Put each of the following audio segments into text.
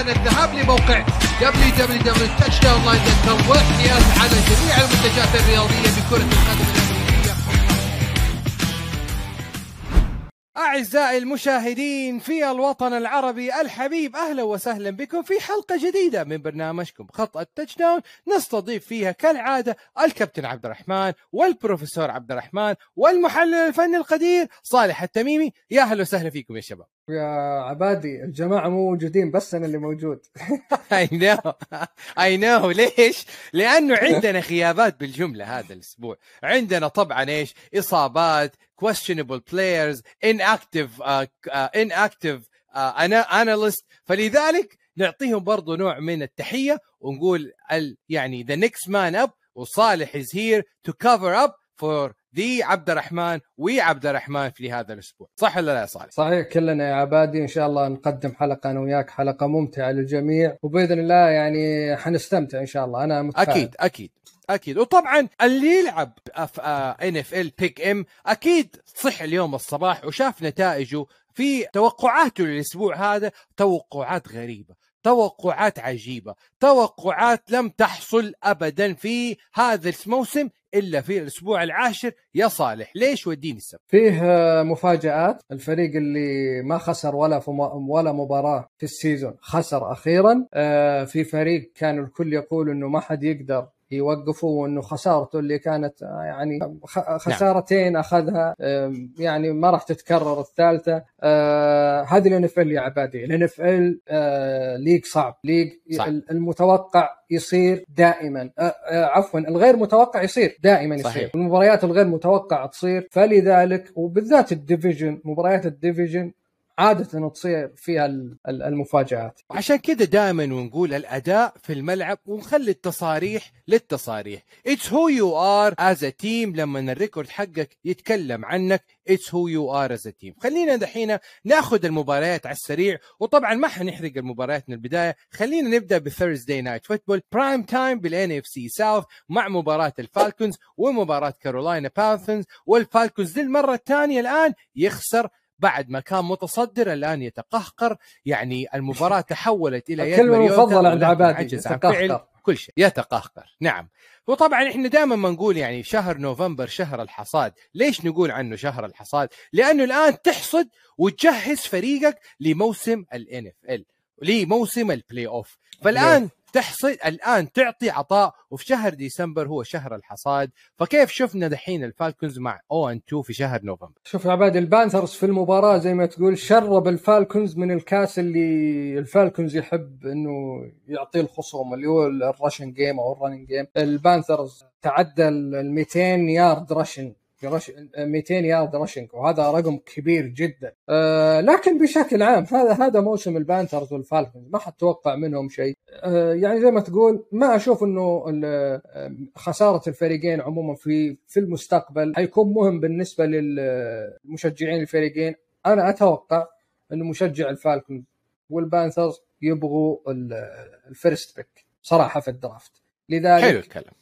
الآن الذهاب لموقع www.touchdownline.com والاحتياز على جميع المنتجات الرياضية بكرة القدم الأمريكية. أعزائي المشاهدين في الوطن العربي الحبيب أهلا وسهلا بكم في حلقة جديدة من برنامجكم خط التاتش داون نستضيف فيها كالعادة الكابتن عبد الرحمن والبروفيسور عبد الرحمن والمحلل الفني القدير صالح التميمي. يا أهلا وسهلا فيكم يا شباب. يا عبادي الجماعة مو موجودين بس أنا اللي موجود. اي نو اي نو ليش؟ لأنه عندنا غيابات بالجملة هذا الأسبوع، عندنا طبعا إيش؟ إصابات، questionable players, inactive uh, uh, inactive uh, ana- analyst. فلذلك نعطيهم برضو نوع من التحية ونقول ال يعني the next man up وصالح is here to cover up for the عبد الرحمن وعبد الرحمن في هذا الأسبوع، صح ولا لا يا صالح؟ صحيح كلنا يا عبادي. إن شاء الله نقدم حلقة أنا وياك حلقة ممتعة للجميع. وبإذن الله يعني حنستمتع إن شاء الله. أنا متفائل. أكيد أكيد أكيد. وطبعا اللي يلعب إن إف إل بيك ام أكيد صح اليوم الصباح وشاف نتائجه في توقعاته للأسبوع هذا. توقعات غريبة توقعات عجيبة توقعات لم تحصل ابدا في هذا الموسم إلا في الأسبوع العاشر يا صالح ليش وديني السبب فيه آه، مفاجآت. الفريق اللي ما خسر ولا ولا مباراة في ال season خسر أخيرا. آه، في فريق كان الكل يقول إنه ما حد يقدر يوقفه وإنه خسارته اللي كانت آه، يعني خ- خسارتين أخذها يعني ما راح تتكرر الثالثة. آه، هذه ال NFL يا عبادي. ال NFL league صعب. league صح. المتوقع يصير دائما. آه، آه، عفوا الغير متوقع يصير دائما يصير. صحيح. المباريات الغير متوقعة تصير. فلذلك وبالذات ال division مباريات ال division عادة تصير فيها ال- ال- المفاجآت. وعشان كده دائما ونقول الأداء في الملعب ونخلي التصاريح للتصاريح. it's who you are as a team لما ال record حقك يتكلم عنك it's who you are as a team خلينا دحين ناخذ المباريات على السريع وطبعا ما حنحرق المباريات من البداية. خلينا نبدأ ب Thursday Night Football prime time بال NFC South مع مباراة الفالكونز ومباراة كارولاينا بانثرز والفالكونز للمرة الثانية الآن يخسر بعد ما كان متصدر الآن يتقهقر يعني المباراة تحولت إلى يد الكلمة مريوتا المفضلة عند عبادي، يتقهقر. كل شيء يتقهقر. نعم. وطبعا إحنا دائما ما نقول يعني شهر نوفمبر شهر الحصاد. ليش نقول عنه شهر الحصاد؟ لأنه الآن تحصد وتجهز فريقك لموسم ال NFL لموسم ال playoff فالآن تحصد الآن تعطي عطاء وفي شهر ديسمبر هو شهر الحصاد. فكيف شفنا دحين الفالكونز مع 0 and 2 في شهر نوفمبر؟ شوف يا عبادي البانثرز في المباراة زي ما تقول شرب الفالكونز من الكاس اللي الفالكونز يحب إنه يعطيه الخصوم اللي هو ال rushing game أو ال running game البانثرز تعدى ال 200 يارد rushing rush 200 يارد rushing وهذا رقم كبير جدا. آه لكن بشكل عام هذا هذا موسم البانثرز والفالكونز ما حتوقع منهم شيء. آه يعني زي ما تقول ما أشوف إنه آه، خسارة الفريقين عموما في في المستقبل حيكون مهم بالنسبة للمشجعين الفريقين. أنا أتوقع إنه مشجع الفالكونز والبانثرز يبغوا ال- first pick صراحة في ال draft. لذلك حلو الكلام.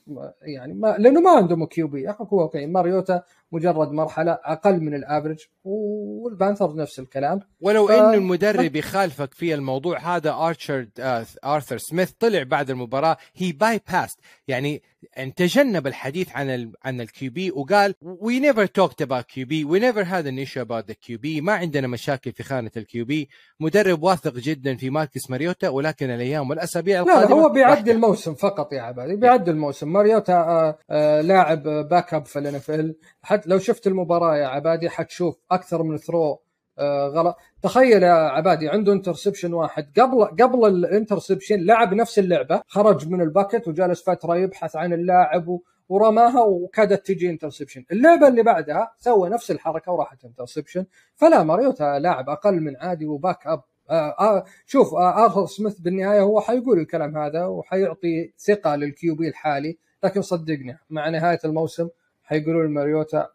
يعني ما لأنه ما عندهم QB. هو okay ماريوتا مجرد مرحلة أقل من ال average والبانثرز نفس الكلام. ولو ف- انه المدرب يخالفك في الموضوع هذا آرشر آه، آرثر سميث طلع بعد المباراة he bypassed يعني إن تجنب الحديث عن ال عن ال QB وقال we never talked about QB we never had an issue about the QB ما عندنا مشاكل في خانة ال QB مدرب واثق جدا في ماركس ماريوتا ولكن الأيام والأسابيع لا لا القادمة هو بيعدي. الموسم فقط يا عبادي بيعدي الموسم. ماريوتا آه، آه، لاعب backup في ال NFL حتى لو شفت المباراة يا عبادي حتشوف أكثر من throw آه، غلط. تخيل يا عبادي عنده interception واحد. قبل قبل ال interception لعب نفس اللعبة خرج من ال pocket وجالس فتره يبحث عن اللاعب ورماها وكادت تجي interception اللعبة اللي بعدها سوى نفس الحركة وراحت interception فلا ماريوتا لاعب أقل من عادي و backup آه آه شوف آه آرثر سميث بالنهاية هو حيقول الكلام هذا وحيعطي ثقة لل QB الحالي لكن صدقني مع نهاية الموسم حيقولوا لماريوتا.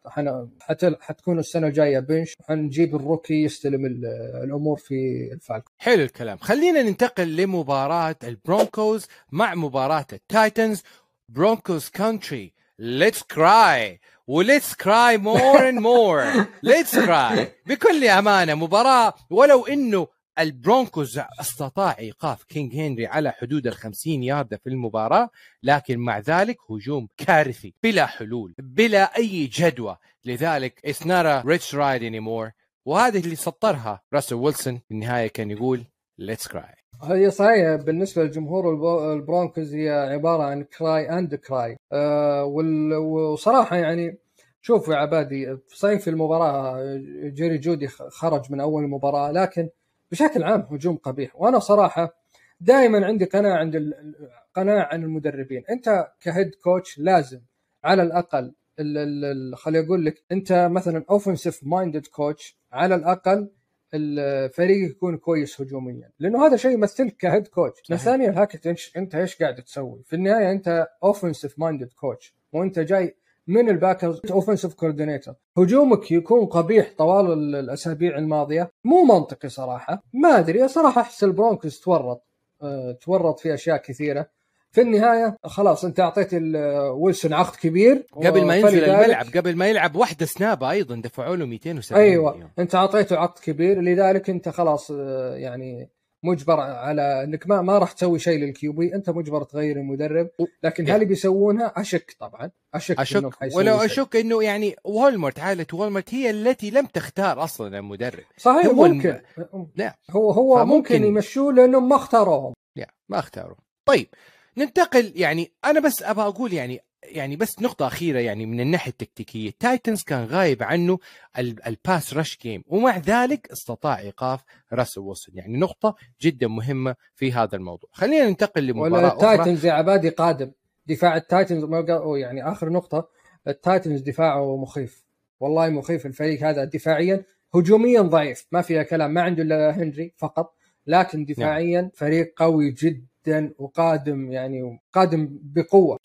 حت... حتكون السنة الجاية bench حنجيب ال rookie يستلم ال- الأمور في الفالكون. حلو الكلام. خلينا ننتقل لمباراة البرونكوز مع مباراة التايتنز. برونكوز country let's cry و let's cry more and more let's cry بكل أمانة مباراة ولو إنه البرونكوز استطاع إيقاف كينج هنري على حدود ال 50 ياردة في المباراة لكن مع ذلك هجوم كارثي بلا حلول بلا أي جدوى. لذلك it's not a let's ride anymore. وهذه اللي سطرها راسل ويلسون في النهاية كان يقول let's cry. هي صحيح بالنسبة لجمهور الب- البرونكوز هي عبارة عن cry and cry وصراحة يعني شوف يا عبادي صحيح في المباراة جيري جودي خرج من أول مباراه لكن بشكل عام هجوم قبيح. وأنا صراحة دائما عندي قناعة عند قناعة عن المدربين. أنت ك head coach لازم على الأقل ال- ال- ال- خليني أقول لك أنت مثلا offensive minded coach على الأقل الفريق يكون كويس هجوميا. لأنه هذا شيء يمثلك ك head coach. ثانيا هاك إيش- أنت إيش قاعد تسوي؟ في النهاية أنت offensive minded coach وأنت جاي من الباكرز offensive coordinator هجومك يكون قبيح طوال ال- الأسابيع الماضية. مو منطقي صراحة. ما أدري. صراحة أحس البرونكوز تورط. أه تورط في أشياء كثيرة. في النهاية خلاص أنت أعطيت ويلسون عقد كبير. قبل ما ينزل الملعب قبل ما يلعب واحدة سنابه أيضا دفعوا له 270 أيوه. مليون. أنت أعطيته عقد كبير. لذلك أنت خلاص آه، يعني مجبر على انك ما ما راح تسوي شيء للكيوبي انت مجبر تغير المدرب لكن. هل بيسوونها؟ أشك طبعا أشك أشك. ولو. أشك إنه يعني والمارت عائلة والمارت هي التي لم تختار أصلا المدرب. صحيح هو الم- ممكن لا. هو هو فممكن- ممكن يمشوه لأنهم ما اختاروهم. يا ما اختاروا طيب ننتقل يعني أنا بس أبغى أقول يعني يعني بس نقطة أخيرة يعني من الناحية التكتيكية. تايتنز كان غايب عنه ال- ال pass rush game ومع ذلك استطاع إيقاف راسل ويلسون يعني نقطة جدا مهمة في هذا الموضوع. خلينا ننتقل لمباراة أخرى. التايتنز يا عبادي قادم. دفاع التايتنز ما قا- أو يعني آخر نقطة. التايتنز دفاعه مخيف. والله مخيف الفريق هذا دفاعيا. هجوميا ضعيف. ما فيها كلام. ما عنده إلا هنري فقط. لكن دفاعيا فريق قوي جدا وقادم يعني قادم بقوة.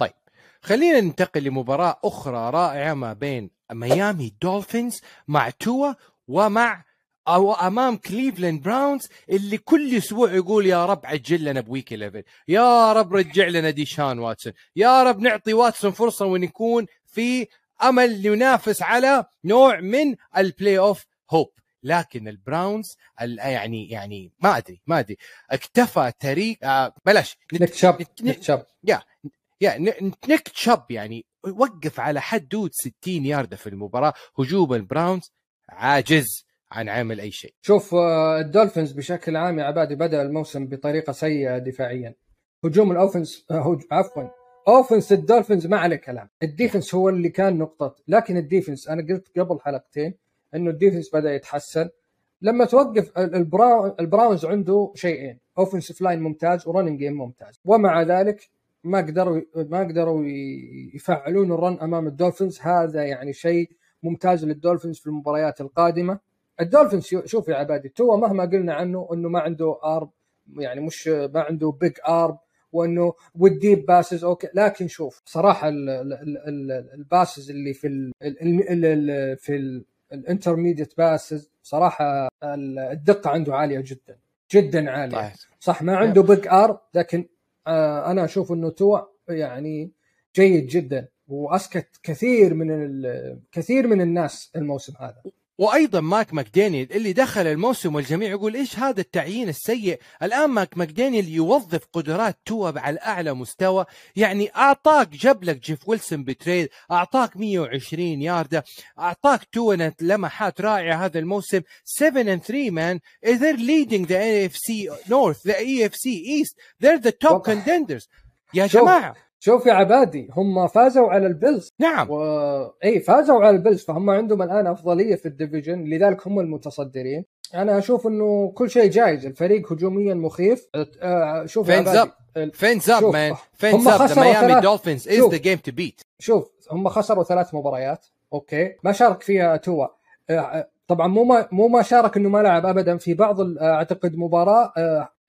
خلينا ننتقل لمباراة أخرى رائعة ما بين ميامي دولفينز مع توا ومع أو أمام كليفلاند براونز اللي كل أسبوع يقول يا رب عجل لنا ب week 11 يا رب رجع لنا ديشان واتسون. يا رب نعطي واتسون فرصة ونكون في أمل ينافس على نوع من ال playoff hope لكن البراونز ال- يعني يعني ما ادري ما أدري. اكتفى تاريخ آه بلاش. نت- شاب يا. ن- نيك تشاب يعني وقف على حدود 60 ياردة في المباراة هجوم البراونز عاجز عن عمل أي شيء. شوف آه، الدولفينز بشكل عام يا عبادي بدأ الموسم بطريقة سيئة دفاعيا. هجوم ال offense آه، هج... عفوا offense الدولفينز ما عليه كلام. ال defense هو اللي كان نقطة. لكن ال defense أنا قلت قبل حلقتين إنه ال defense بدأ يتحسن. لما توقف ال- البراون البراونز عنده شيئين. offensive line ممتاز و running game ممتاز. ومع ذلك ما قدروا ما قدروا يفعلون ال run أمام الدولفينز. هذا يعني شيء ممتاز للدولفينز في المباريات القادمة. الدولفينز شو- شوف يا عبادي توا مهما قلنا عنه إنه ما عنده arm يعني مش ما عنده big arm وإنه وال deep passes okay. لكن شوف صراحة ال- ال- ال- ال- ال passes اللي في ال ال ال ال في ال intermediate passes صراحة ال- الدقة عنده عالية جدا جدا عالية. طيب. صح ما عنده big arm لكن أنا أشوف إنه توا يعني جيد جدا وأسكت كثير من كثير من الناس الموسم هذا. وأيضا ماك ماكدانيال اللي دخل الموسم والجميع يقول إيش هذا التعيين السيء؟ الآن ماك ماكدانيال يوظف قدرات توا على أعلى مستوى. يعني أعطاك جاب لك جيف ويلسون ب trade أعطاك 120 ياردة أعطاك توا لمحات رائعة هذا الموسم. 7 and 3 man they're leading the AFC North the AFC East they're the top contenders. يا. جماعة شوف يا عبادي هم فازوا على البيلز. نعم. و... إي فازوا على البيلز فهم عندهم الآن أفضلية في ال division لذلك هم المتصدرين. أنا أشوف إنه كل شيء جايز الفريق هجوميا مخيف. آه، شوف يا Fins عبادي، up. ال- fins up شوف، man هم fins up the خسروا ميامي دولفينز is شوف. the team to beat شوف هم خسروا ثلاث مباريات okay. ما شارك فيها توا آه، طبعا مو ما مو ما شارك إنه ما لعب ابدا في بعض أعتقد مباراة.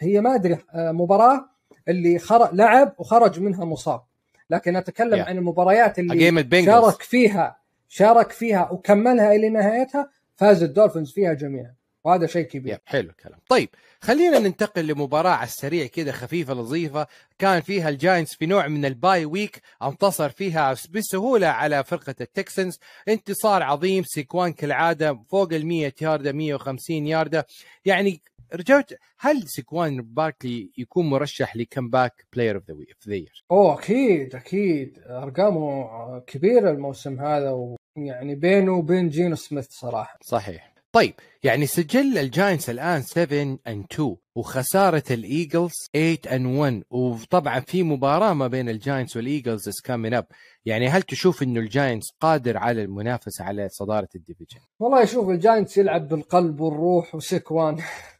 هي ما أدري مباراة اللي خرج لعب وخرج منها مصاب. لكن أتكلم Yeah. عن المباريات اللي شارك فيها شارك فيها وكملها إلى نهايتها فاز الدولفينز فيها جميعا. وهذا شيء كبير. yep حلو الكلام. طيب خلينا ننتقل لمباراة على السريع كده خفيفة لطيفة. كان فيها الجاينتس في نوع من ال bye week انتصر فيها بسهولة على فرقة التكسنز. انتصار عظيم سيكوان كالعادة فوق ال 100 ياردة 150 ياردة. يعني رجعت هل سكوان باركلي يكون مرشح ل comeback player of the year أوه أكيد أكيد. أرقامه كبيرة الموسم هذا ويعني بينه وبين جينو سميث صراحة. صحيح. طيب يعني سجل الجاينتس الآن 7 and 2 وخسارة الإيجلز 8 and 1 وطبعا في مباراة ما بين الجاينتس والإيجلز is coming up يعني هل تشوف إنه الجاينتس قادر على المنافسة على صدارة ال division؟ والله شوف الجاينتس يلعب بالقلب والروح وسكوان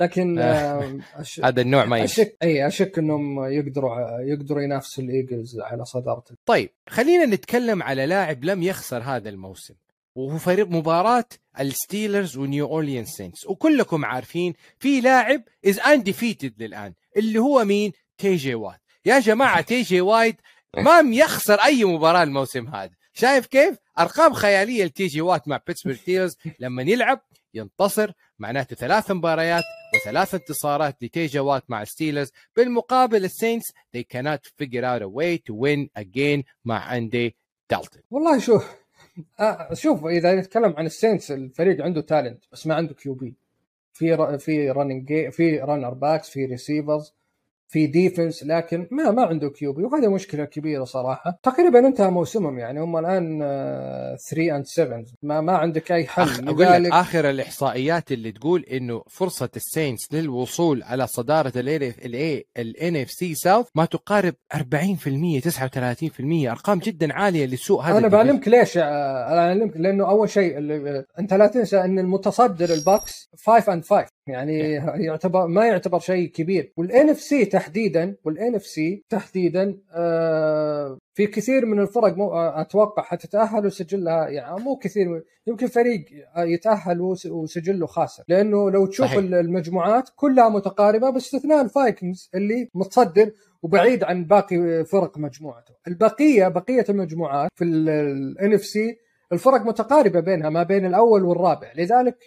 لكن آه، أش... هذا النوع ما اشك اي أشك إنهم يقدروا يقدروا ينافسوا الإيجلز على صدارة طيب خلينا نتكلم على لاعب لم يخسر هذا الموسم وهو فريق مباراة الستيلرز ونيو اورليان سينتس. وكلكم عارفين في لاعب is undefeated للآن اللي هو مين؟ تي جي وات يا جماعة تي جي وات ما يخسر أي مباراة الموسم هذا. شايف كيف؟ أرقام خيالية لتي جي وات مع بيتسبرغ ستيلرز لما يلعب ينتصر معناته ثلاث مباريات وثلاث انتصارات لتي جي وات مع الستيلرز بالمقابل السينتس they cannot figure out a way to win again مع اندي دالتون والله شوف آه شوف إذا نتكلم عن السينتس الفريق عنده talent بس ما عنده QB في. في running في runner backs في receivers في defense لكن ما ما عنده QB وهذا مشكلة كبيرة صراحة. تقريبا انتهى موسمهم يعني هم الآن 3 and 7 ما ما عندك أي حل أخ... أقول لك آخر الإحصائيات اللي تقول إنه فرصة السينتس للوصول على صدارة ال NFC South ما تقارب 40% 39% أرقام جدا عالية لسوء هذا أنا بعلمك ليش أنا بعلمك لأنه أول شيء اللي... أنت لا تنسى إن المتصدر الباكس 5 and 5 يعني يعتبر ما يعتبر شيء كبير. وال NFC تحديدا وال NFC تحديدا آه في كثير من الفرق مو أتوقع حتتاهل وسجلها يعني مو كثير يمكن فريق يتاهل وسجله خاسر لأنه لو تشوف صحيح. المجموعات كلها متقاربة باستثناء الفايكنجز اللي متصدر وبعيد عن باقي فرق مجموعته. البقية بقية المجموعات في ال NFC الفرق متقاربة بينها ما بين الأول والرابع. لذلك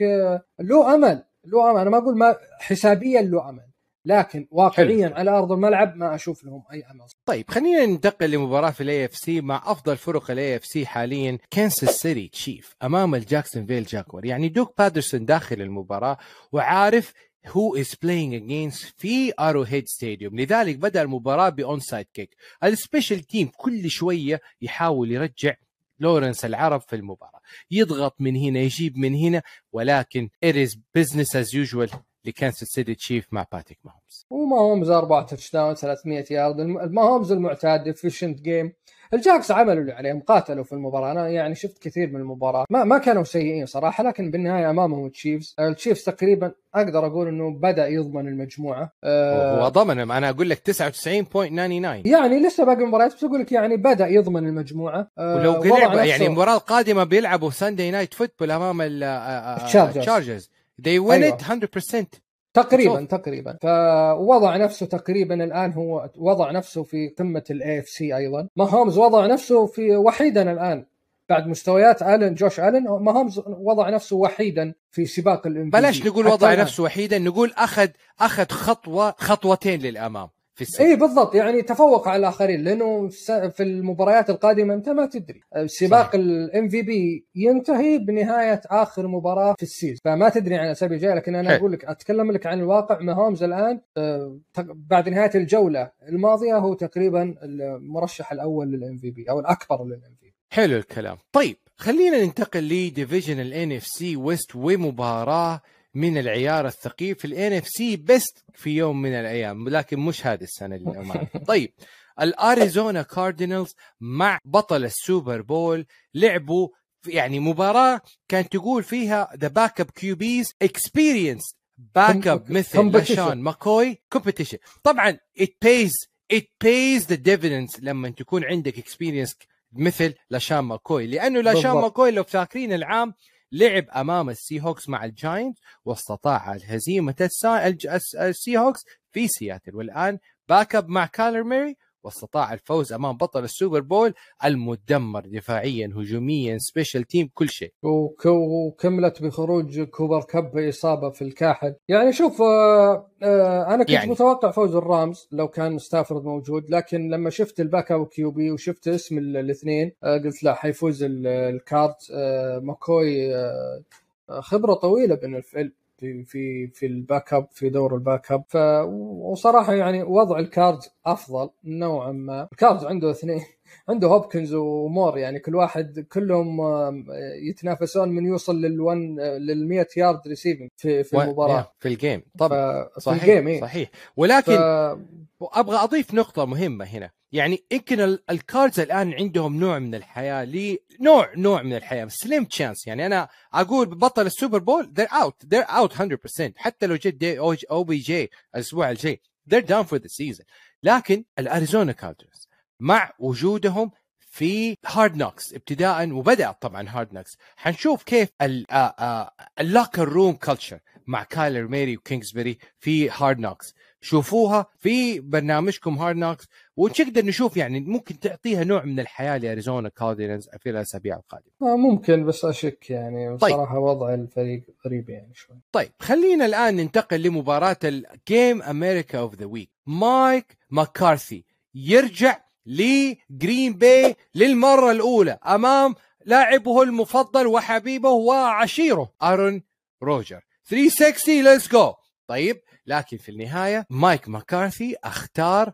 له أمل امل أنا ما أقول ما حسابيا امل لكن واقعيا حلو. على أرض الملعب ما أشوف لهم أي أمل. طيب خلينا ننتقل لمباراة في ال AFC مع أفضل فرق ال AFC حاليا كانساس سيتي تشيف أمام الجاكسون فيل جاكورز. يعني دوك بادرسون داخل المباراة وعارف هو is playing against في Arrowhead Stadium لذلك بدأ المباراة ب onside kick ال special team كل شوية يحاول يرجع لورنس العرب في المباراة. يضغط من هنا يجيب من هنا ولكن it is business as usual. لكانساس سيتي تشيف مع باتريك ماهومز. وماهومز أربع touchdown 300 يارد ماهومز المعتاد efficient game الجاكس عملوا اللي عليهم قاتلوا في المباراة. أنا يعني شفت كثير من المباراة. ما ما كانوا سيئين صراحة لكن بالنهاية أمامهم التشيفز. التشيفز تقريبا أقدر أقول إنه بدأ يضمن المجموعة. أه هو ضمن أنا أقول لك 99.99 يعني لسه باقي مباريات بس أقول لك يعني بدأ يضمن المجموعة. أه ولو لعب يعني المباراة القادمة بيلعبوا Sunday Night Football أمام التشارجرز. They win أيوة. it 100% تقريبا تقريبا. فوضع نفسه تقريبا الآن هو وضع نفسه في قمة ال AFC أيضا. ما هومز وضع نفسه في وحيدا الآن. بعد مستويات آلن جوش آلن ما هومز وضع نفسه وحيدا في سباق ال M بلاش نقول وضع نفسه وحيدا نقول أخذ أخذ خطوة خطوتين للأمام. في السنة. اي بالضبط. يعني تفوق على الآخرين لأنه في المباريات القادمة أنت ما تدري. سباق ال MVP ينتهي بنهاية آخر مباراة في ال season. فما تدري عن الاسابيع الجايه لكن أنا أقول لك أتكلم لك عن الواقع. ما هومز الآن آه، بعد نهاية الجولة الماضية هو تقريبا المرشح الأول لل MVP أو الأكبر لل MV P. حلو الكلام. طيب خلينا ننتقل لديفيجن الان اف سي ويست ومباراة من العيار الثقيل في الان اف سي بيست في يوم من الأيام لكن مش هذه السنة اللي طيب الاريزونا كاردينالز مع بطل السوبر بول لعبوا يعني مباراة كانت تقول فيها ذا باك اب كيوبيز اكسبيرينس باك اب مثل لاشان ماكوي كومبيتيشن طبعا ات بيز ات بيز ذا ديفيدنس لما تكون عندك اكسبيرينس مثل لاشان ماكوي لأنه لاشان ماكوي لو فاكرين العام لعب أمام السي هوكس مع الجاينتس واستطاع هزيمه السي هوكس في سياتل. والآن backup مع كايلر موري واستطاع الفوز أمام بطل السوبر بول المدمر دفاعيا هجوميا special team كل شيء. وكملت بخروج كوبر كاب بإصابة في الكاحل. يعني شوف آه آه أنا كنت يعني. متوقع فوز الرامز لو كان ستافورد موجود لكن لما شفت ال backup QB وشفت اسم الاثنين آه قلت لا حيفوز الكارت آه ماكوي آه خبرة طويلة بين الفيلم في في ال backup في دور ال backup وصراحة يعني وضع الكاردز أفضل نوعا ما. الكاردز عنده اثنين. عنده هوبكنز ومور يعني كل واحد كلهم يتنافسون من يوصل لل1 لل 100 yard receiving في في المباراة. في ال game ف- طبعا في صحيح ال game إيه. صحيح. ف... ولكن أبغى أضيف نقطة مهمة هنا. يعني يمكن ال- الكاردز الآن عندهم نوع من الحياة لي نوع نوع من الحياة slim chance يعني أنا أقول بطل السوبر بول they're out they're out 100% حتى لو جت أو بي جي الأسبوع الجاي they're down for the season. لكن الأريزونا كاردز مع وجودهم في هارد نوكس ابتداء وبدات طبعا هارد نوكس حنشوف كيف ال locker room culture مع كايلر موري وكينغسبري في هارد نوكس شوفوها في برنامجكم هارد نوكس ونقدر نشوف يعني ممكن تعطيها نوع من الحياة لأريزونا كاردينالز في الأسابيع القادمة. آه، ممكن بس أشك يعني. طيب. بصراحه وضع الفريق غريب يعني شوي. طيب خلينا الآن ننتقل لمباراة ال game أمريكا of the week مايك ماكارثي يرجع لجرين باي للمرة الأولى أمام لاعبه المفضل وحبيبه وعشيره أرون روجرز. 360 let's go طيب لكن في النهاية مايك ماكارثي أختار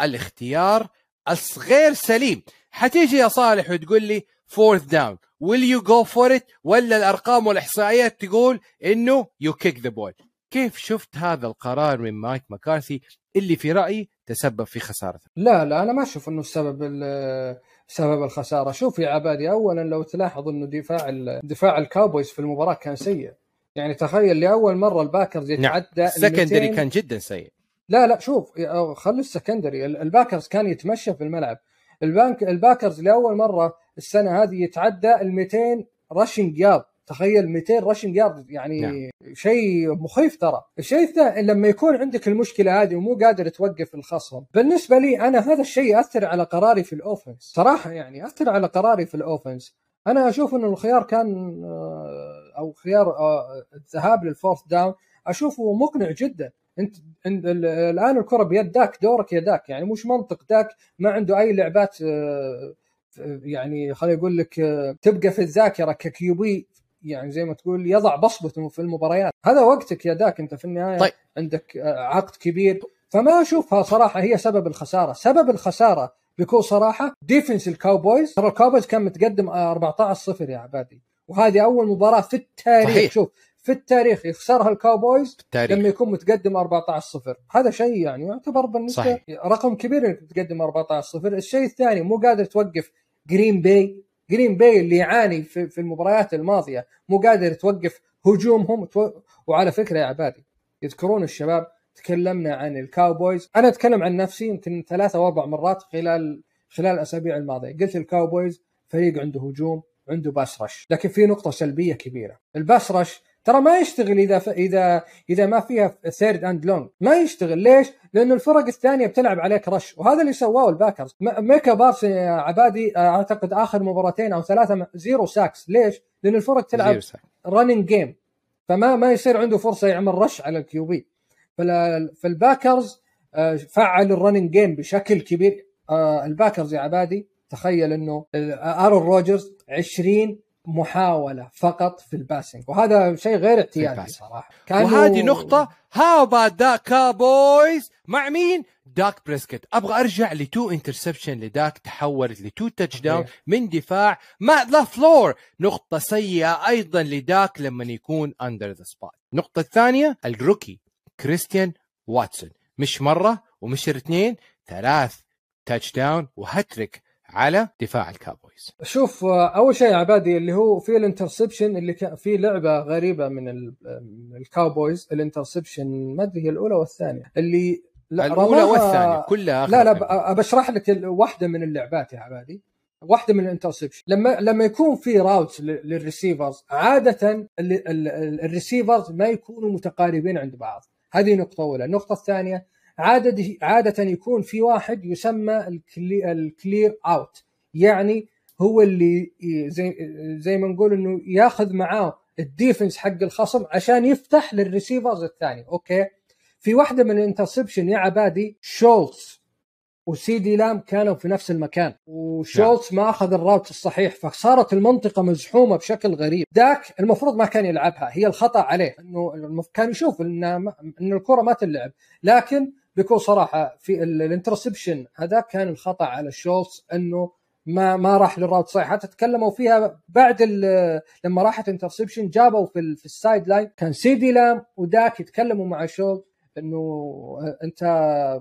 الاختيار الغير سليم. حتيجي يا صالح وتقول لي fourth down will you go for it ولا الأرقام والاحصائيات تقول إنه you kick the ball. كيف شفت هذا القرار من مايك مكارثي اللي في رأيي تسبب في خسارته لا لا أنا ما أشوف إنه السبب ال- سبب الخسارة. شوف يا عبادي اولا لو تلاحظ إنه دفاع دفاع الكاوبويز في المباراة كان سيء. يعني تخيل لأول مرة الباكرز نعم. يتعدى ال ال secondary 200 كان جدا سيء. لا لا شوف خلي ال secondary. ال- الباكرز كان يتمشى في الملعب. البانك الباكرز لأول مرة السنة هذه يتعدى ال 200 rushing yard تخيل 200 rushing yard يعني نعم. شيء مخيف ترى. الشيء الثاني لما يكون عندك المشكلة هذه ومو قادر توقف الخصم بالنسبة لي أنا هذا الشيء يأثر على قراري في ال offense صراحة يعني يأثر على قراري في ال offense أنا أشوف إنه الخيار كان آه، أو خيار آه، الذهاب لل fourth down أشوفه مقنع جدا. أنت أنت ال- الآن الكرة بيد داك دورك يا داك. يعني مش منطق. داك ما عنده أي لعبات آه، يعني خليني أقول لك تبقى في الذاكرة ك QB يعني زي ما تقول يضع بصمته في المباريات. هذا وقتك يا داك انت في النهاية. طيب. عندك آه، عقد كبير. فما أشوفها صراحة هي سبب الخسارة. سبب الخسارة بكل صراحة defense الكاوبويز ترى الكاوبويز كان متقدم آه، 14 0 يا عبادي. وهذه أول مباراة في التاريخ. صحيح. شوف في التاريخ يخسرها الكاوبويز لما يكون متقدم 14 0 هذا شيء يعني يعتبر بالنسبة صحيح. رقم كبير إنك تقدم 14 0 الشيء الثاني مو قادر توقف جرين باي جرين باي اللي يعاني في, في المباريات الماضية مو قادر توقف هجومهم. وعلى فكرة يا عبادي يذكرون الشباب تكلمنا عن الكاوبويز أنا أتكلم عن نفسي يمكن ثلاثة أو أربع مرات خلال خلال الأسابيع الماضية قلت الكاوبويز فريق عنده هجوم عنده pass rush لكن في نقطة سلبية كبيرة ال pass rush ترى ما يشتغل إذا ف... إذا إذا ما فيها third and long ما يشتغل ليش؟ لأنه الفرق الثانية بتلعب عليك rush وهذا اللي سواه الباكرز. ميكا بارسونز يا عبادي آه، أعتقد آخر مباراتين أو ثلاثة م- zero sacks ليش؟ لأن الفرق تلعب. running game فما ما يصير عنده فرصة يعمل rush على ال QB فال- فالباكرز فعل ال running game بشكل كبير آه، الباكرز يا عبادي تخيل إنه آه، آرون روجرز 20 محاولة فقط في ال passing وهذا شيء غير اعتيادي. صراحة. وهذه نقطة. how about the كابويز مع مين؟ داك بريسكت أبغى أرجع ل two interception لداك تحولت ل two touchdown. من دفاع مات لافلور نقطة سيئة أيضا لداك لما يكون under the spot النقطة الثانية ال rookie كريستيان واتسون مش مرة ومش اثنين ثلاث touchdown وهاتريك على دفاع الكابويز شوف آه، أول شيء عبادي اللي هو في ال interception اللي كان في لعبة غريبة من ال- من الكاوبويز ال interception ما أدري هي الأولى والثانية اللي لا، الأولى والثانية كلها لا لا اثنين. ب- ابى اشرح لك واحدة من اللعبات يا عبادي واحدة من ال interception. لما لما يكون في routes لل receivers عادة ال- ال- ال- ال receivers ما يكونوا متقاربين عند بعض. هذه نقطة أولى. النقطة الثانية عاده عادة يكون في واحد يسمى ال clea- ال clear out يعني هو اللي زي زي ما نقول إنه ياخذ معاه ال defense حق الخصم عشان يفتح لل receivers الثاني. أوكي؟ في واحدة من ال interception يا عبادي شولتز وسي دي لام كانوا في نفس المكان. وشولتس ما أخذ ال route الصحيح فصارت المنطقة مزحومة بشكل غريب. داك المفروض ما كان يلعبها هي الخطأ عليه. إنه كان يشوف إن إن الكرة ما تلعب. لكن بكل صراحة في ال- ال interception هذا كان الخطأ على شولتس إنه ما ما راح لل route صحيح حتى تكلموا فيها بعد لما راحت interception جابوا في في ال sideline كان سيدي لام وداك يتكلموا مع شولتس إنه أنت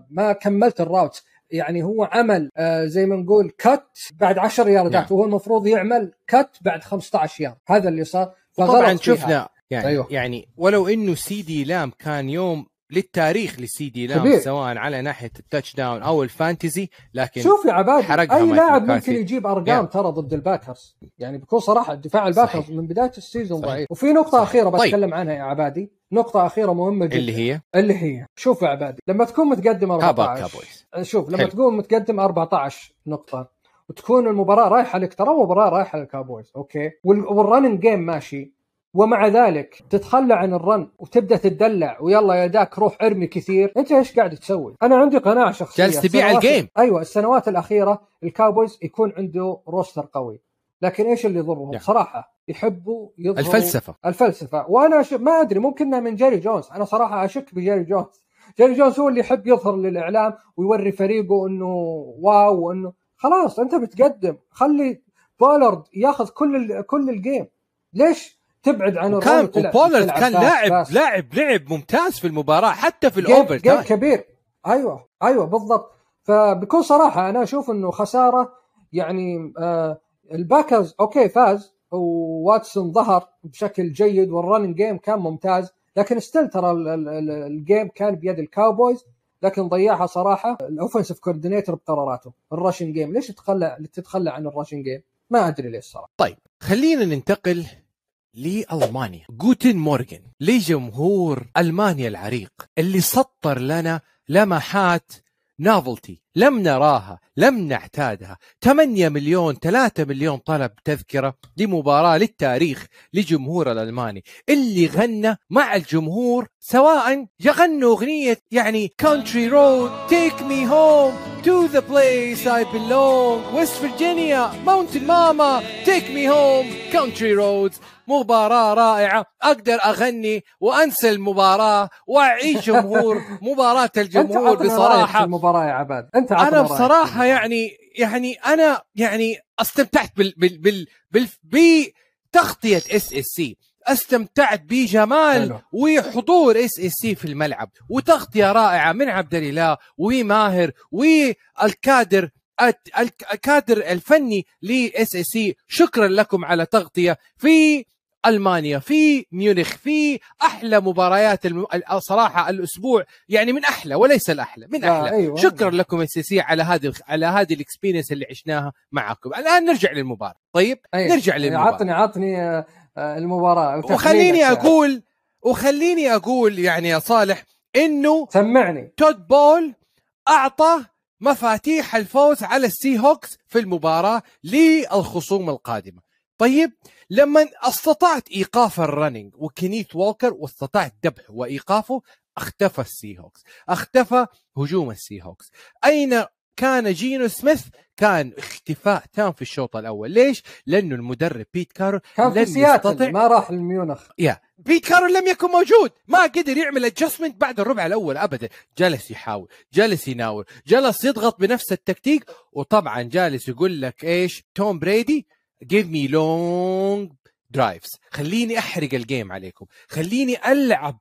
ما كملت ال route يعني هو عمل آه، زي ما نقول cut بعد 10 ياردات نعم. وهو المفروض يعمل cut بعد 15 يارد هذا اللي صار طبعا. شفنا يعني أيوه. يعني ولو إنه CeeDee Lamb كان يوم للتاريخ ل CeeDee Lamb. سواء على ناحية ال touchdown أو ال fantasy لكن شوف يا حرقها أي لاعب. ممكن يجيب أرقام. ترى ضد الباكرز يعني بكل صراحة دفاع الباكرز. من بداية ال season. ضعيف وفي نقطة صحيح. أخيرة طيب. بتكلم عنها يا عبادي نقطة أخيرة مهمة جدا اللي هي اللي هي شوف يا عبادي لما تكون متقدم هابا 14 كاوبويز شوف لما حلو. تكون متقدم 14 نقطة وتكون المباراة رايحة لك ترى مباراة رايحة للكاوبويز okay وال- وال running game ماشي ومع ذلك تتخلى عن ال run وتبدأ تدلع ويلا يا Dak روح ارمي كثير. أنت إيش قاعد تسوي؟ أنا عندي قناعة شخصية. جالس تبيع ال game. أيوه السنوات الأخيرة الكاوبويز يكون عنده roster قوي. لكن إيش اللي يضرهم؟ نعم. صراحة يحبوا يظهروا الفلسفة. الفلسفة. وأنا ش... ما أدري ممكنها من جيري جونز. أنا صراحة أشك بجيري جونز. جيري جونز هو اللي يحب يظهر للإعلام ويوري فريقه إنه wow وإنه خلاص أنت بتقدم. خلي بولارد ياخذ كل ال... كل ال game. ليش؟ تبعد عن وبولارد تلعب كان لاعب. لاعب لعب ممتاز في المباراة حتى في الأوفر game كبير. أيوه أيوه بالضبط. فبكل صراحة أنا أشوف إنه خسارة يعني آه الباكرز okay فاز وواتسون ظهر بشكل جيد وال running game كان ممتاز لكن still ترى ال- ال- ال- ال game كان بيد الكاوبويز لكن ضيعها صراحة ال offensive coordinator بقراراته. ال rushing game ليش تتخلى تتخلى عن ال rushing game ما أدري ليش صراحة. طيب خلينا ننتقل لألمانيا. جوتن مورغن لجمهور ألمانيا العريق اللي سطر لنا لمحات نافلتي. لم نراها لم نعتادها. 8 مليون 3 مليون طلب تذكرة لمباراة للتاريخ لجمهور الألماني. اللي غنى مع الجمهور سواء يغنوا أغنية يعني country road take me home to the place I belong West Virginia mountain mama take me home country roads. مباراة رائعة أقدر أغني وأنسى المباراة وأعيش جمهور مباراة الجمهور بصراحة. المباراة يا عباد. انت أنا بصراحة. يعني يعني أنا يعني استمتعت بال بال بال, بال بتغطية SSC استمتعت بجمال حلو. وحضور SSC في الملعب وتغطية رائعة من عبد الإله وماهر والكادر الكادر الفني ل SSC شكرا لكم على تغطية في ألمانيا في ميونخ في أحلى مباريات الم... الصراحه الأسبوع يعني من أحلى وليس الأحلى من أحلى أيوة. شكرا لكم SSC على هذه على هذه ال experience اللي عشناها معكم الآن نرجع للمباراة طيب أي. نرجع للمباراة عطني عطني آه، آه، المباراة وخليني يعني. أقول وخليني أقول يعني يا صالح إنه سمعني تود بولز أعطى مفاتيح الفوز على السي هوكس في المباراة للخصوم القادمة طيب لما استطعت إيقاف ال running وكينيث ووكر واستطعت ذبحه وإيقافه اختفى السي هوكس اختفى هجوم السي هوكس أين كان جينو سميث؟ كان اختفاء تام في الشوط الأول. ليش؟ لأنه المدرب بيت كارول كان في سياتل يستطع ما راح الميونخ يا بيت كارول لم يكن موجود. ما قدر يعمل adjustment بعد الربع الأول ابدا. جلس يحاول جلس يناور جلس يضغط بنفس التكتيك. وطبعا جالس يقول لك إيش؟ توم بريدي give me long drives خليني أحرق ال game عليكم. خليني ألعب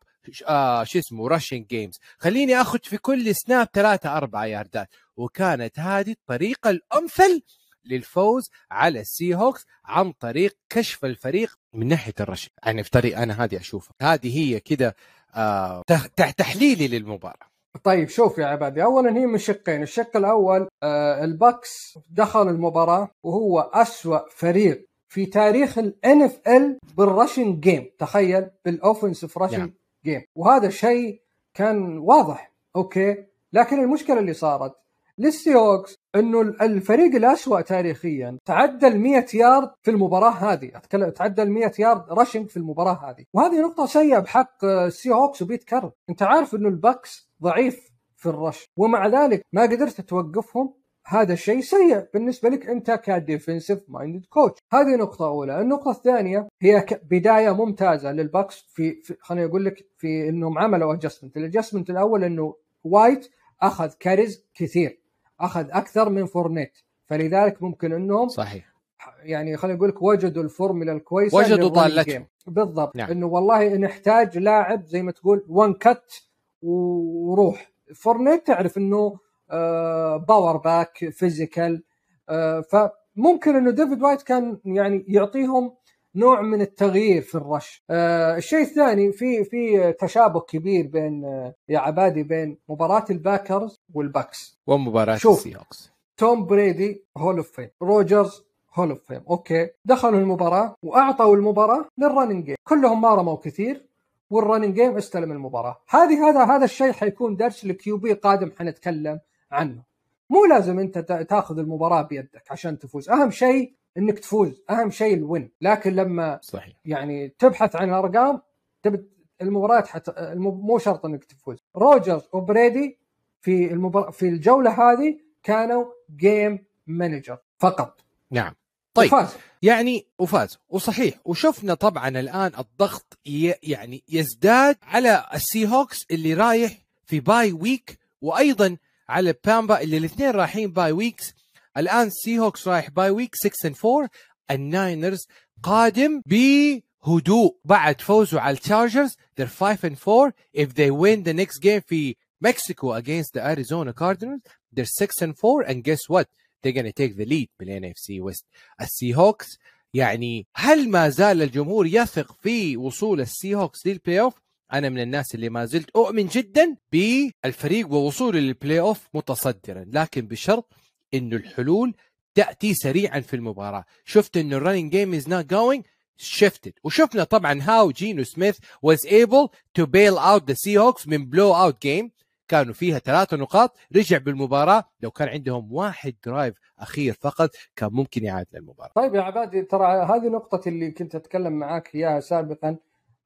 آه شو اسمه rushing games خليني آخذ في كل snap ثلاثة أربعة ياردات وكانت هذه الطريقة الأمثل للفوز على السي هوكس عن طريق كشف الفريق من ناحية ال rush يعني في طريق أنا هذه أشوفها. هذه هي كده آه تح- تح- تحليلي للمباراة. طيب شوف يا عبادي اولا هي من شقين. الشق الأول آه البكس دخل المباراة وهو أسوأ فريق في تاريخ ال NFL بال rushing game. تخيل بال offensive rushing نعم. game. وهذا شيء كان واضح أوكي؟ لكن المشكلة اللي صارت للسي هوكس إنه الفريق الأسوأ تاريخيا. تعدى ال 100 يارد في المباراة هذه. اتكلم تعدى ال 100 يارد rushing في المباراة هذه. وهذه نقطة سيئة بحق السي هوكس وبيت كارول. أنت عارف إنه البكس ضعيف في ال rush ومع ذلك ما قدرت توقفهم. هذا شيء سيء بالنسبة لك أنت ك defensive minded coach. هذه نقطة أولى. النقطة الثانية هي بداية ممتازة للبكس في, في خليني أقول لك في إنهم عملوا adjustment ال adjustment الأول إنه وايت أخذ carries كثير. أخذ أكثر من فورنيت فلذلك ممكن إنهم صحيح يعني خليني أقول لك وجدوا الفورمولا الكويسة وجدوا. game. بالضبط نعم. نعم. إنه والله نحتاج لاعب زي ما تقول one cut وروح فورنيت تعرف إنه آه power back physical آه فممكن إنه رشاد وايت كان يعني يعطيهم نوع من التغيير في ال rush. آه الشيء الثاني في في تشابه كبير بين آه يا عبادي بين مباراة الباكرز والبكس. ومباراة شوف. السي هوكس توم بريدي hall of fame روجرز hall of fame okay. دخلوا المباراة وأعطوا المباراة لل running game كلهم ما رموا كثير وال running game استلم المباراة. هذه هذا هذا الشيء حيكون درس ل QB قادم حنتكلم عنه. مو لازم أنت تا- تاخذ المباراة بيدك عشان تفوز. أهم شيء إنك تفوز. أهم شيء ال win. لكن لما صحيح. يعني تبحث عن ارقام تب المباريات حت... مو شرط إنك تفوز. روجرز وبريدي في المبار... في الجولة هذه كانوا game manager فقط. نعم. طيب. وفاز. يعني وفاز. وصحيح. وشفنا طبعا الآن الضغط ي- يعني يزداد على ال Seahawks اللي رايح في bye week وأيضا على Tampa اللي الاثنين رايحين bye weeks الآن Seahawks رايح bye week 6 and 4 ال Niners قادم بهدوء بعد فوزه على ال Chargers they're 5 and 4 if they win the next game في مكسيكو against the Arizona Cardinals they're 6 and 4 and guess what? They're gonna take the lead بال NFC West ال Seahawks يعني هل ما زال الجمهور يثق في وصول السي هوكس لل playoff أنا من الناس اللي ما زلت أؤمن جدا بالفريق ووصوله لل playoff متصدرا. لكن بشرط انه الحلول تأتي سريعا في المباراة. شفت انه ال running game is not going shifted وشفنا طبعا how Geno Smith was able to bail out the Seahawks من blow out game. كانوا فيها ثلاثة نقاط. رجع بالمباراة. لو كان عندهم واحد درايف أخير فقط كان ممكن يعادل المباراة. طيب يا عبادي ترى هذه نقطة اللي كنت أتكلم معاك إياها سابقا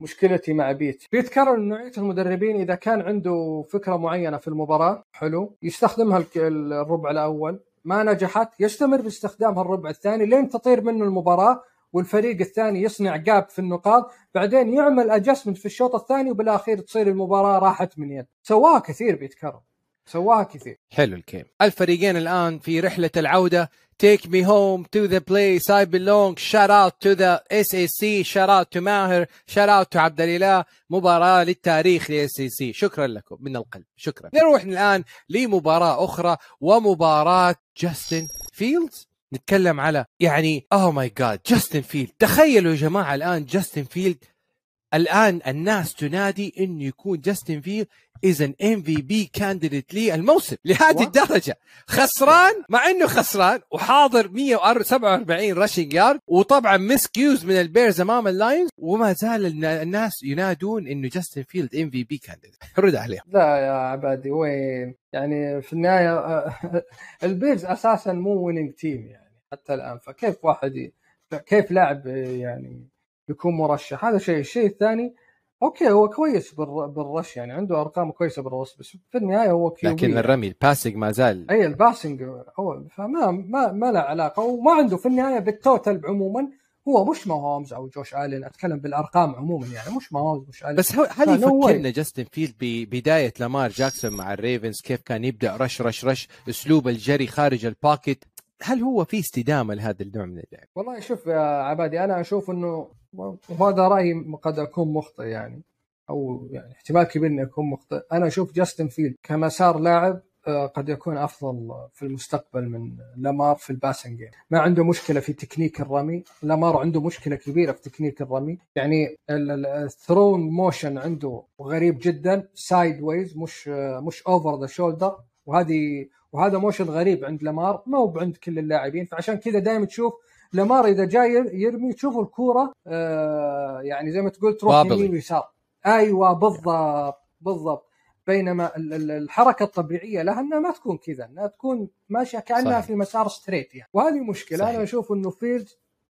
مشكلتي مع بيت. بيت كارل نوعية المدربين إذا كان عنده فكرة معينة في المباراة حلو يستخدمها الربع الأول. ما نجحت. يستمر باستخدامها الربع الثاني لين تطير منه المباراة والفريق الثاني يصنع gap في النقاط. بعدين يعمل adjustment في الشوط الثاني وبالأخير تصير المباراة راحت من يد. سواها كثير Pete Carroll سواها كثير. حلو ال game الفريقين الآن في رحلة العودة Take me home to the place I belong. Shout out to the SAC shout out to ماهر shout out to عبد الإله مباراة للتاريخ ل SAC شكرا لكم من القلب. شكرا. نروح الآن لمباراة أخرى ومباراة Justin Fields نتكلم على يعني oh my God Justin Field تخيلوا يا جماعة الآن Justin Field الآن الناس تنادي انه يكون Justin Field is an MVP candidate لي الموسم لهذه الدرجة. خسران مع إنه خسران وحاضر 147 rushing yard وطبعا miscues من ال Bears أمام ال Lions وما زال النا- الناس ينادون إنه Justin Field MVP candidate رد عليهم لا يا عبادي وين؟ يعني في النهاية ال Bears أساسا مو winning team يعني حتى الآن. فكيف واحد. كيف لاعب يعني يكون مرشح. هذا شيء الشيء الثاني okay هو كويس بالر- بال rush يعني عنده أرقام كويسة بال rush بس في النهاية هو QB لكن الرمي ال passing ما زال. أي ال passing هو فما ما ما له علاقة وما عنده في النهاية بال total عموما هو مش Mahomes أو Josh Allen أتكلم بالأرقام عموما يعني مش Mahomes مش Allen. بس هل يفكرنا Justin Field ببدايه Lamar Jackson مع ال Ravens كيف كان يبدأ rush rush rush أسلوب الجري خارج ال pocket هل هو في استدامة لهذا النوع من اللعب؟ والله شوف يا عبادي أنا أشوف إنه وهذا رأيي قد أكون مخطئ يعني أو يعني احتمال كبير إني أكون مخطئ. أنا أشوف Justin Field كمسار لاعب آه، قد يكون أفضل في المستقبل من Lamar في ال passing game ما عنده مشكلة في تكنيك الرمي. Lamar عنده مشكلة كبيرة في تكنيك الرمي. يعني ال throwing motion عنده غريب جدا sideways مش آه، مش over the shoulder وهذه وهذا motion غريب عند Lamar ما هو عند كل اللاعبين. فعشان كذا دائما تشوف لامار إذا جاي يرمي تشوف الكورة آه يعني زي ما تقول تروح. يمين ويسار أيوه بالضبط بالضبط بينما ال- ال- الحركة الطبيعية لها إنها ما تكون كذا إنها تكون ماشية كأنها صحيح. في مسار straight يعني وهذه مشكلة صحيح. أنا أشوف إنه Field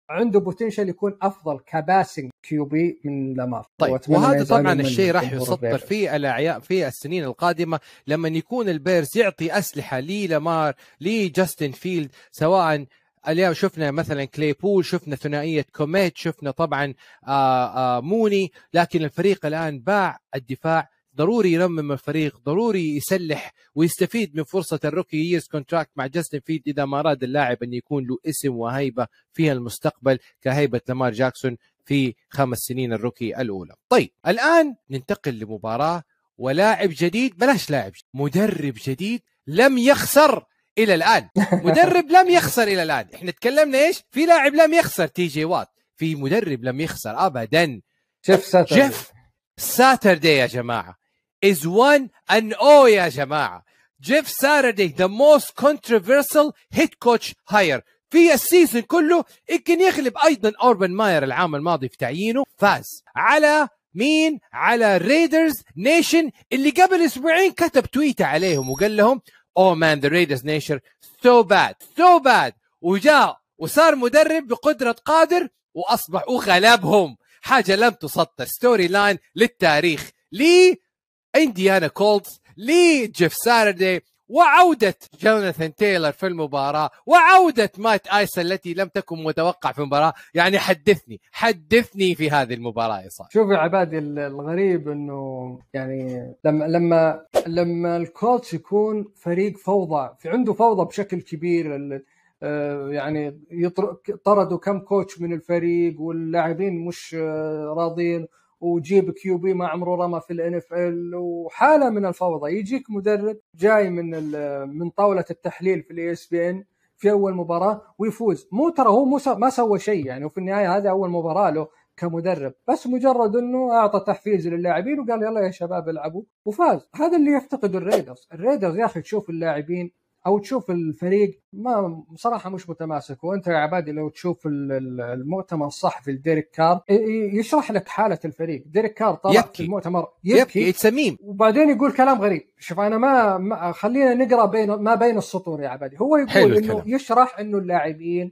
عنده potential يكون أفضل ك passing QB من Lamar طيب وهذا طبعا الشيء راح يسطر. في الأعياء في السنين القادمة لما يكون ال Bears يعطي أسلحة ل Lamar ل Justin Field سواء اليوم شفنا مثلا Claypool شفنا ثنائية Kmet شفنا طبعا آآ آآ Mooney لكن الفريق الآن باع الدفاع ضروري يرمم الفريق ضروري يسلح ويستفيد من فرصة ال rookie years contract مع Justin Field إذا ما أراد اللاعب أن يكون له اسم وهيبة في المستقبل كهيبة Lamar Jackson في خمس سنين ال rookie الأولى. طيب الآن ننتقل لمباراة ولاعب جديد بلاش لاعب جديد. مدرب جديد لم يخسر إلى الآن. مدرب لم يخسر إلى الآن. إحنا تكلمنا إيش؟ في لاعب لم يخسر TJ Watt. في مدرب لم يخسر ابدا. Jeff Satur- Jeff Saturday يا جماعة. Is one and oh يا جماعة. Jeff Saturday the most controversial head coach hire. في ال season كله يمكن يغلب أيضا Urban Meyer العام الماضي في تعيينه. فاز. على مين؟ على Raiders Nation اللي قبل أسبوعين كتب تويته عليهم وقال لهم oh man the Raiders nation so bad so bad. وجاء وصار مدرب بقدرة قادر واصبح وغلبهم حاجة لم تسطر. storyline للتاريخ. ل Indiana Colts ل Jeff Saturday وعودة Jonathan Taylor في المباراة وعودة Matt Ice التي لم تكن متوقع في المباراة. يعني حدثني حدثني في هذه المباراة يا صاحبي. شوف يا عبادي ال- الغريب إنه يعني لما لما لما ال coach يكون فريق فوضى في عنده فوضى بشكل كبير آه، يعني طردوا كم coach من الفريق واللاعبين مش آه، راضين وجيب QB ما عمره رمى في ال NFL وحالة من الفوضى. يجيك مدرب جاي من من طاولة التحليل في ال ESPN في أول مباراة ويفوز. مو ترى هو مو ما سوى شيء يعني وفي النهاية هذا أول مباراة له كمدرب. بس مجرد إنه أعطى تحفيز للاعبين وقال يلا يا شباب العبوا وفاز. هذا اللي يفتقده ال Raiders. ال Raiders يا أخي تشوف اللاعبين أو تشوف الفريق ما بصراحه مش متماسك. وأنت يا عبادي لو تشوف ال- ال- المؤتمر الصحفي ل Derek Carr يشرح لك حالة الفريق. Derek Carr طلع يبكي. في المؤتمر. يبكي يبكي. It's a meme وبعدين يقول كلام غريب. شوف أنا ما, ما خلينا نقرأ بين ما بين السطور يا عبادي. هو يقول إنه. يشرح إنه اللاعبين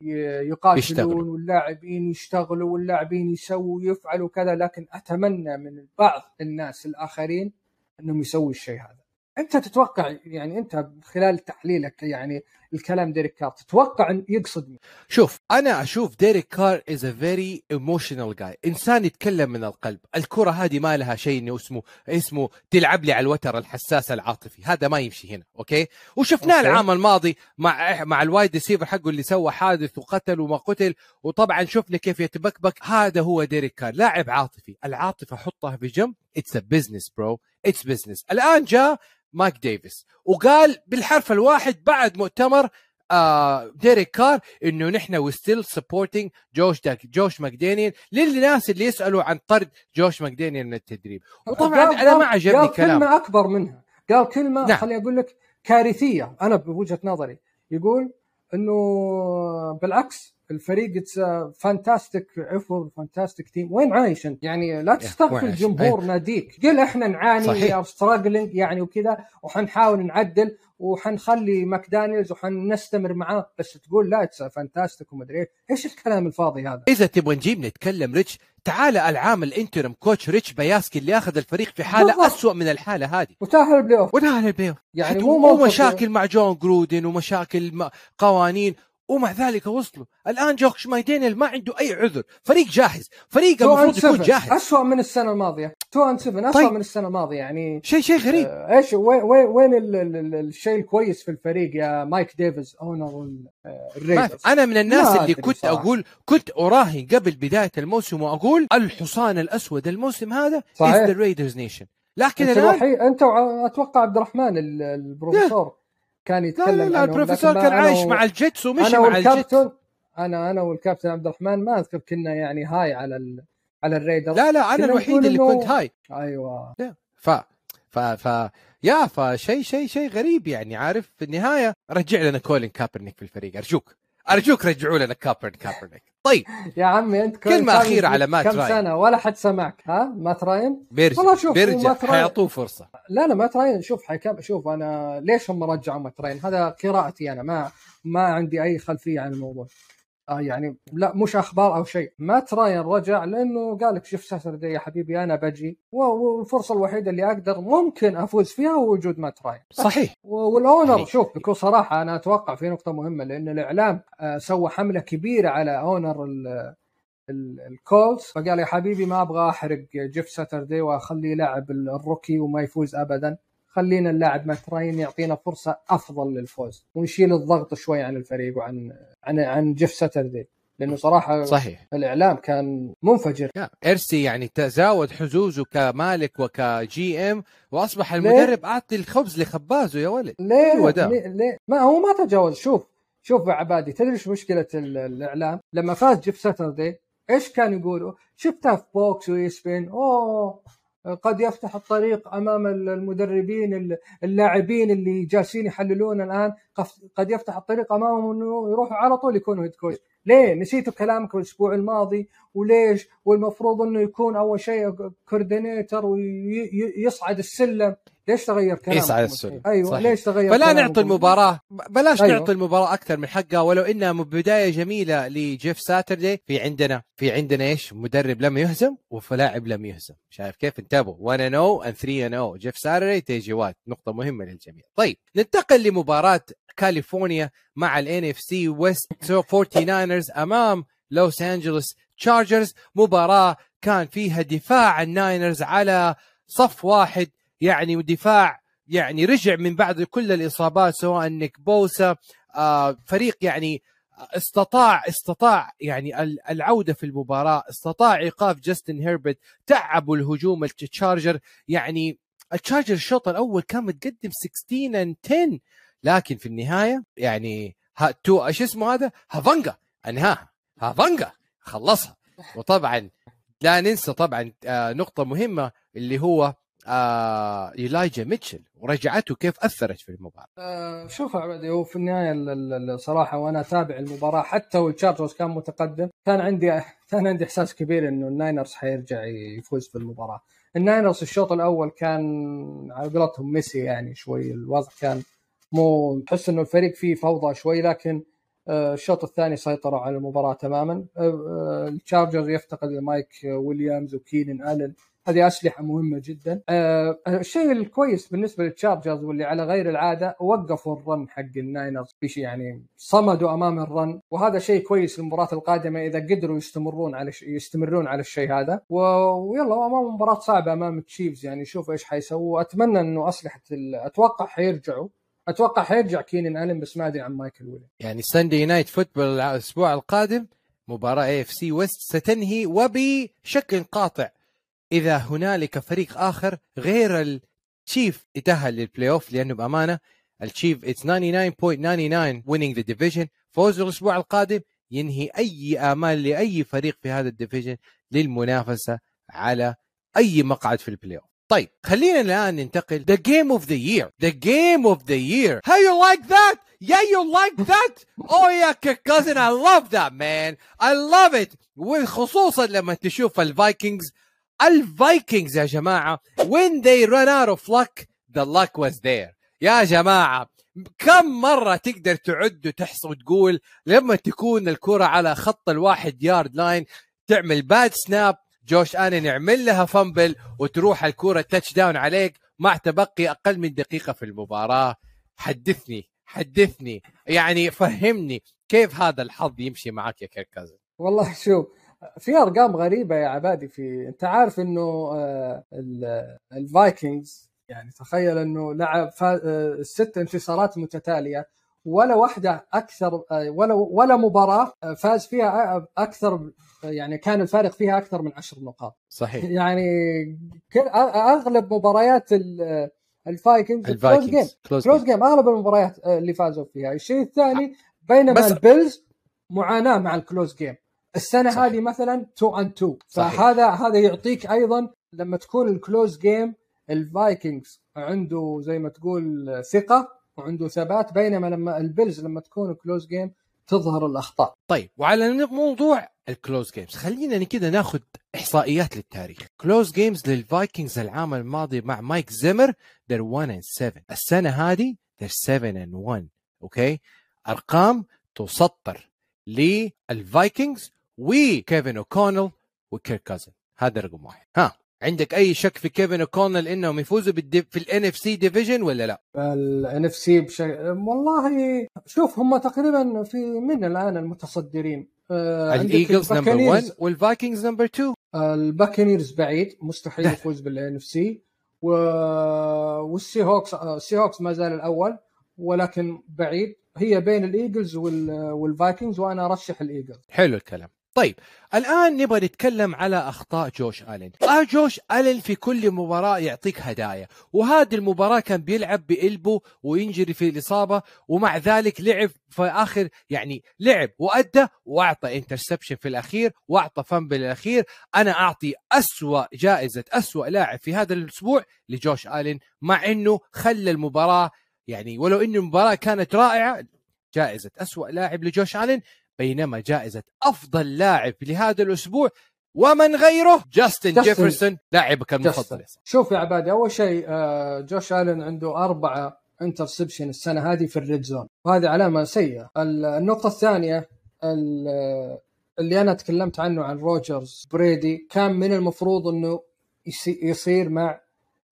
يقاتلون يشتغلوا. واللاعبين يشتغلوا واللاعبين يسووا ويفعلوا كذا لكن أتمنى من بعض الناس الآخرين إنهم يسووا الشيء هذا. انت تتوقع يعني انت خلال تحليلك يعني الكلام ديريك كار تتوقع إن يقصد مين؟ شوف أنا أشوف ديريك كار is a very emotional guy إنسان يتكلم من القلب. الكرة هذه ما لها شيء إنه اسمه اسمه تلعب لي على الوتر الحساس العاطفي. هذا ما يمشي هنا okay؟ وشفناه okay. العام الماضي مع مع ال wide receiver حقه اللي سوى حادث وقتل وما قتل. وطبعا شفنا كيف يتبكبك. هذا هو ديريك كار لاعب عاطفي. العاطفة حطها في جنب. it's a business bro it's business الآن جاء مايك ديفيس وقال بالحرف الواحد بعد مؤتمر آه ديريك كار إنه نحن we still supporting جوش داك جوش ماكدانيال للناس اللي يسألوا عن طرد جوش ماكدانيال من التدريب. وطبعا أنا ما عجبني قال كلام كلمه أكبر منها. قال كلمة. نعم. خليني أقول لك كارثية. أنا بوجهة نظري. يقول إنه بالعكس الفريق it's fantastic effort fantastic team وين عايش أنت؟ يعني لا تستغفل؟ جمهور ناديك قل إحنا نعاني. struggling يعني وكذا وحنحاول نعدل وحنخلي ماكدانيلز وحنستمر معاه بس تقول لا it's fantastic ومدري إيش الكلام الفاضي هذا؟ إذا تبغى نجيب نتكلم ريتش تعال العام ال interim coach ريتش بيساكيا اللي أخذ الفريق في حالة بالضبط. أسوأ من الحالة هذه وتأهل ال playoff ونهى ال playoff. يعني مو ومشاكل مع جون جرودن ومشاكل قوانين ومع ذلك وصلوا. الآن جوش ماكدانيال ما عنده أي عذر. فريق جاهز. فريق 2 المفروض يكون 7 جاهز. اسوء من السنة الماضية. 2 7 اسوء طيب. من السنة الماضية. يعني شيء شيء غريب. آه، إيش؟ وين وين وين ال- ال- ال- الشيء الكويس في الفريق يا مايك ديفيز owner آه، الريدرز. أنا من الناس اللي كنت صراحة. أقول كنت أراهن قبل بداية الموسم وأقول الحصان الأسود الموسم هذا صحيح. the Raiders Nation لكن أنت الآن أنت أتوقع عبد الرحمن ال- البروفيسور. كان لا يتكلم لا لا عنهم، البروفيسور كان عايش و- مع الجيتس ومشي مع الجيتس. والكابتن أنا أنا والكابتن عبد الرحمن ما أذكر كنا يعني high على ال... على الريدرز. لا لا أنا الوحيد اللي كنت high. أيوه. ف ف ف يا فشيء شيء شيء غريب يعني عارف في النهاية رجع لنا كولين كابرنيك في الفريق أرجوك. أرجوك رجعوا لنا كابرن كابرنيك. طيب يا عمي أنت كل- كلمة كان أخيرة على مات كم راين. سنة؟ ولا حد سمعك ها؟ مات راين؟ بيرجع والله شوف، بيرجع. راين- حيعطوه فرصة. لا لا مات راين شوف حكم شوف أنا ليش هم رجعوا مات راين هذا قراءتي أنا ما ما عندي أي خلفية عن الموضوع. آه يعني لا مش أخبار أو شيء. مات راين رجع لأنه قال لك شوف ساتردي يا حبيبي أنا بجي. والفرصة الوحيدة اللي أقدر ممكن أفوز فيها هو وجود مات راين صحيح. وال owner شوف بكل صراحة أنا أتوقع في نقطة مهمة لأن الإعلام آه، سوى حملة كبيرة على owner ال- ال- الكولز. فقال يا حبيبي ما أبغى أحرق جيف ساتردي واخليه يلعب ال- ال rookie وما يفوز ابدا. خلينا اللاعب مات راين يعطينا فرصة أفضل للفوز ونشيل الضغط شوي عن الفريق وعن عن عن جيف ساتردي لأنه صراحة صحيح. الإعلام كان منفجر. يا إرسي يعني تزاود حظوظه كمالك وك GM وأصبح؟ المدرب اعطي الخبز لخبازه يا ولد. ليه؟ ده. ليه, ليه؟ ما هو ما تجاوز. شوف شوف يا عبادي تدري إيش مشكلة ال- الإعلام؟ لما فاز جيف ساتردي إيش كانوا يقولوا؟ شفتها في فوكس وإي إس بي إن أوه قد يفتح الطريق أمام ال- المدربين ال- اللاعبين اللي جالسين يحللون الآن. قد يفتح الطريق أمامهم إنه يروحوا على طول يكونوا head coach ليه؟ نسيتوا كلامك الأسبوع الماضي وليش؟ والمفروض إنه يكون أول شيء coordinator ويصعد السلم. ليش تغير كلامك؟ يصعد السلم. أيوه صحيح. ليش تغير فلا؟ نعطي المباراة بلاش أيوة. نعطي المباراة أكثر من حقها ولو إنها بداية جميلة لجيف ساتردي في عندنا في عندنا إيش؟ مدرب لم يهزم ولاعب لم يهزم. شايف كيف؟ انتبهوا. 1 and 0 and 3 and 0 جيف ساتردي تي جي وات نقطة مهمة للجميع. طيب ننتقل لمباراة كاليفورنيا مع ال NFC West 49 أمام لوس انجلوس تشارجرز مباراة كان فيها دفاع الناينرز على صف واحد. يعني دفاع يعني رجع من بعد كل الإصابات سواء نيك بوسا آه فريق يعني استطاع استطاع يعني ال- العودة في المباراة استطاع إيقاف جاستن هيربرت تعبوا الهجوم التشارجر. يعني التشارجر الشوط الأول كان متقدم 16 and 10 لكن في النهاية يعني ها تو إيش اسمه هذا؟ هافانجا أنهاها هافانجا. خلصها. وطبعا لا ننسى طبعا آه نقطة مهمة اللي هو آه إيلايجا ميتشل ورجعته كيف أثرت في المباراة. آه، شوف عبدي هو في النهاية ال- ال- الصراحه وأنا أتابع المباراة حتى والتشارجرز كان متقدم كان عندي كان عندي إحساس كبير إنه الناينرز حيرجع يفوز في المباراة. الناينرز الشوط الأول كان على قولتهم messy يعني شوي الوضع كان مو تحس إنه الفريق فيه فوضى شوي لكن الشوط الثاني سيطروا على المباراة تماما. آه، آه، التشارجرز يفتقد مايك ويليامز وكينن آلن. هذه أسلحة مهمة جدا. آه، الشيء الكويس بالنسبة للتشارجرز واللي على غير العادة وقفوا ال run حق الناينرز. في شيء يعني صمدوا أمام ال run. وهذا شيء كويس للمباراة القادمة إذا قدروا يستمرون على ش... يستمرون على الشيء هذا. و... ويلا امام مباراة صعبة أمام التشيفز. يعني شوف إيش حيسووا أتمنى إنه أسلحة ال... أتوقع حيرجعوا. أتوقع حيرجع كينن الن بس ما أدري عن مايك ويليامز. يعني Sunday Night Football الأسبوع القادم مباراة AFC West ستنهي وبشكل قاطع. إذا هنالك فريق آخر غير التشيف يتأهل لل playoff لأنه بأمانة التشيف it's 99.99 winning the division فوزه الأسبوع القادم ينهي أي آمال لأي فريق في هذا ال division للمنافسة على أي مقعد في ال playoff طيب خلينا الآن ننتقل. the game of the year the game of the year how you like that yeah you like that oh yeah كوزن I love that man I love it وخصوصا لما تشوف الفايكنجز. الفايكنجز يا جماعة when they run out of luck the luck was there يا جماعة كم مرة تقدر تعد وتحصى وتقول لما تكون الكرة على خط الواحد yard line تعمل bad snap جوش الن يعمل لها fumble وتروح الكرة touchdown عليك مع تبقي أقل من دقيقة في المباراة. حدثني حدثني. يعني فهمني كيف هذا الحظ يمشي معك يا كيرك كازن والله شوف في أرقام غريبة يا عبادي في أنت عارف إنه آه، ال- الفايكنجز يعني تخيل إنه لعب فا... آه، ست انتصارات متتالية ولا واحدة أكثر ولا ولا مباراة فاز فيها أكثر يعني كان الفارق فيها أكثر من عشر نقاط. صحيح. يعني أغلب مباريات ال- الفايكنجز close game close game أغلب المباريات اللي فازوا فيها. الشيء الثاني بينما بس- البيلز معاناة مع ال close game السنة صحيح. هذه مثلا 2 and 2 صحيح. فهذا هذا يعطيك أيضا لما تكون ال close game الفايكنجز عنده زي ما تقول ثقة وعنده ثبات بينما لما البيلز لما تكون close game تظهر الأخطاء. طيب وعلى موضوع ال close games خلينا كده ناخذ إحصائيات للتاريخ. close games للفايكنجز العام الماضي مع مايك زيمر they're 1 and 7 السنة هذه they're 7 and 1 okay أرقام تسطر للفايكنجز وكيفن اوكونل وكيرك كازن هذا رقم واحد. ها. عندك أي شك في كيفن اوكونل إنهم يفوزوا. في ال NFC division ولا لا؟ ال NFC بشكل والله شوف هم تقريبا في من الآن المتصدرين آه، الايجلز number الباكانيرز- 1 والفايكنجز number 2 الباكنيرز بعيد مستحيل يفوز بال NFC. والسي هوكس آه، السي هوكس ما زال الأول ولكن بعيد هي بين الإيجلز وال... والفايكنجز وأنا أرشح الإيجلز حلو الكلام طيب الآن نبغى نتكلم على أخطاء جوش الين آه جوش الين في كل مباراة يعطيك هدايا وهذه المباراة كان بيلعب بقلبه وينجري في الإصابة ومع ذلك لعب في آخر يعني لعب وأدى وأعطى interception في الأخير وأعطى fumble الأخير. أنا أعطي أسوأ جائزة أسوأ لاعب في هذا الأسبوع لجوش الين مع إنه خلى المباراة يعني ولو انه المباراة كانت رائعة جائزة أسوأ لاعب لجوش الين بينما جائزة أفضل لاعب لهذا الأسبوع ومن غيره جاستن جاستن. جيفرسون لاعبك المفضل. شوف يا عبادي أول شيء آه، جوش ألن عنده أربعة interception السنة هذه في ال red zone وهذه علامة سيئة ال- النقطة الثانية ال- اللي أنا تكلمت عنه عن روجرز بريدي كان من المفروض يسي- يصير مع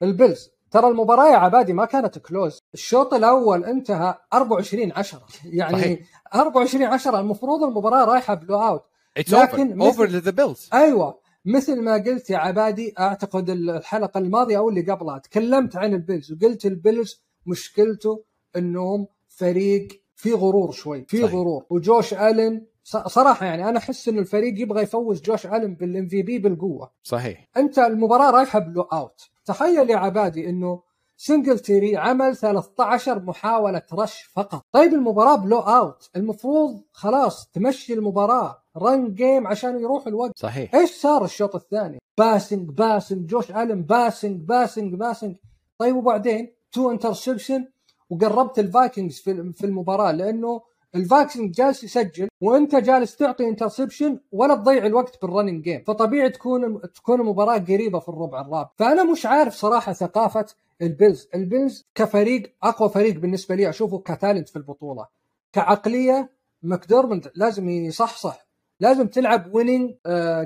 البيلز ترى المباراة يا عبادي ما كانت close الشوط الأول انتهى 24 10 يعني صحيح. 24 10 المفروض المباراة رايحة blowout لكن to the Bills. أيوه. مثل ما قلت يا عبادي أعتقد الحلقة الماضية أو اللي قبلها تكلمت عن البيلز وقلت البيلز مشكلته إنهم فريق في غرور شوي في صحيح. غرور. وجوش ألن صراحة يعني أنا أحس إنه الفريق يبغى يفوز جوش الن بال MVP بالقوة. صحيح. أنت المباراة رايحة blowout تخيل يا عبادي إنه سنجلتيري عمل 13 محاولة rush فقط. طيب المباراة blowout المفروض خلاص تمشي المباراة. run game عشان يروح الوقت. صحيح. إيش صار الشوط الثاني؟ passing passing جوش الن passing passing passing طيب وبعدين؟ two interception وقربت الفايكنجز في في المباراة لأنه الفايكنج جالس يسجل وانت جالس تعطي interception ولا تضيع الوقت بال running game فطبيعي تكون تكون المباراة قريبة في الربع الرابع. فأنا مش عارف صراحة ثقافة البيلز. البيلز كفريق أقوى فريق بالنسبة لي أشوفه ك talent في البطولة. كعقلية ماكديرموت لازم يصحصح. لازم تلعب winning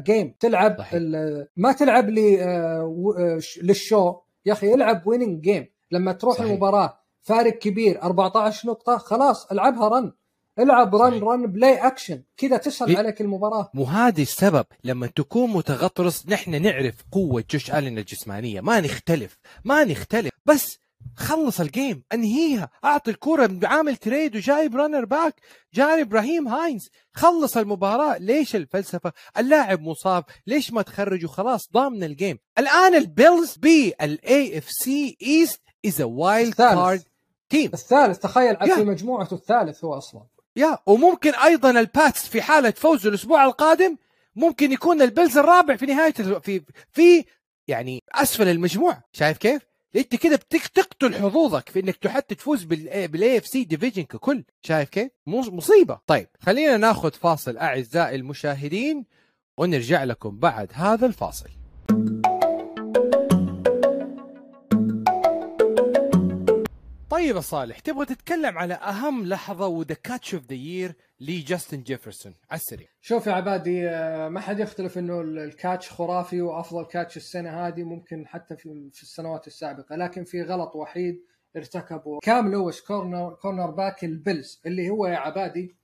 game تلعب صحيح. ال- ما تلعب لي آه، آه، لل show. يا أخي العب winning game لما تروح صحيح. المباراة فارق كبير 14 نقطة خلاص ألعبها run العب run. run play action كذا تسهل عليك المباراة. مو هذا السبب لما تكون متغطرس نحن نعرف قوة جوش آلن الجسمانية. ما نختلف ما نختلف. بس خلص ال game انهيها. أعطي الكرة عامل trade وجايب running back جاي ناهيم هاينز. خلص المباراة. ليش الفلسفة؟ اللاعب مصاب. ليش ما تخرج؟ وخلاص ضامن ال game الآن البيلز بال AFC East as a wild. card team الثالث. تخيل. في مجموعته الثالث هو أصلا. يا وممكن أيضا الباتس في حالة فوز الأسبوع القادم ممكن يكون البيلز الرابع في نهاية في في يعني أسفل المجموعه شايف كيف؟ انت كده بتك- تقتل حظوظك في إنك حتى تفوز بال AFC division ككل شايف كيف؟ مصيبة طيب خلينا ناخذ فاصل أعزائي المشاهدين ونرجع لكم بعد هذا الفاصل طيب يا صالح تبغى تتكلم على أهم لحظة و the catch of the year لجاستن جيفرسون على السريع. شوف يا عبادي آه، ما حد يختلف إنه ال- ال catch خرافي وأفضل catch السنة هذه ممكن حتى في السنوات السابقة لكن في غلط وحيد ارتكبه. كام لويس corner cornerback البيلز اللي هو يا عبادي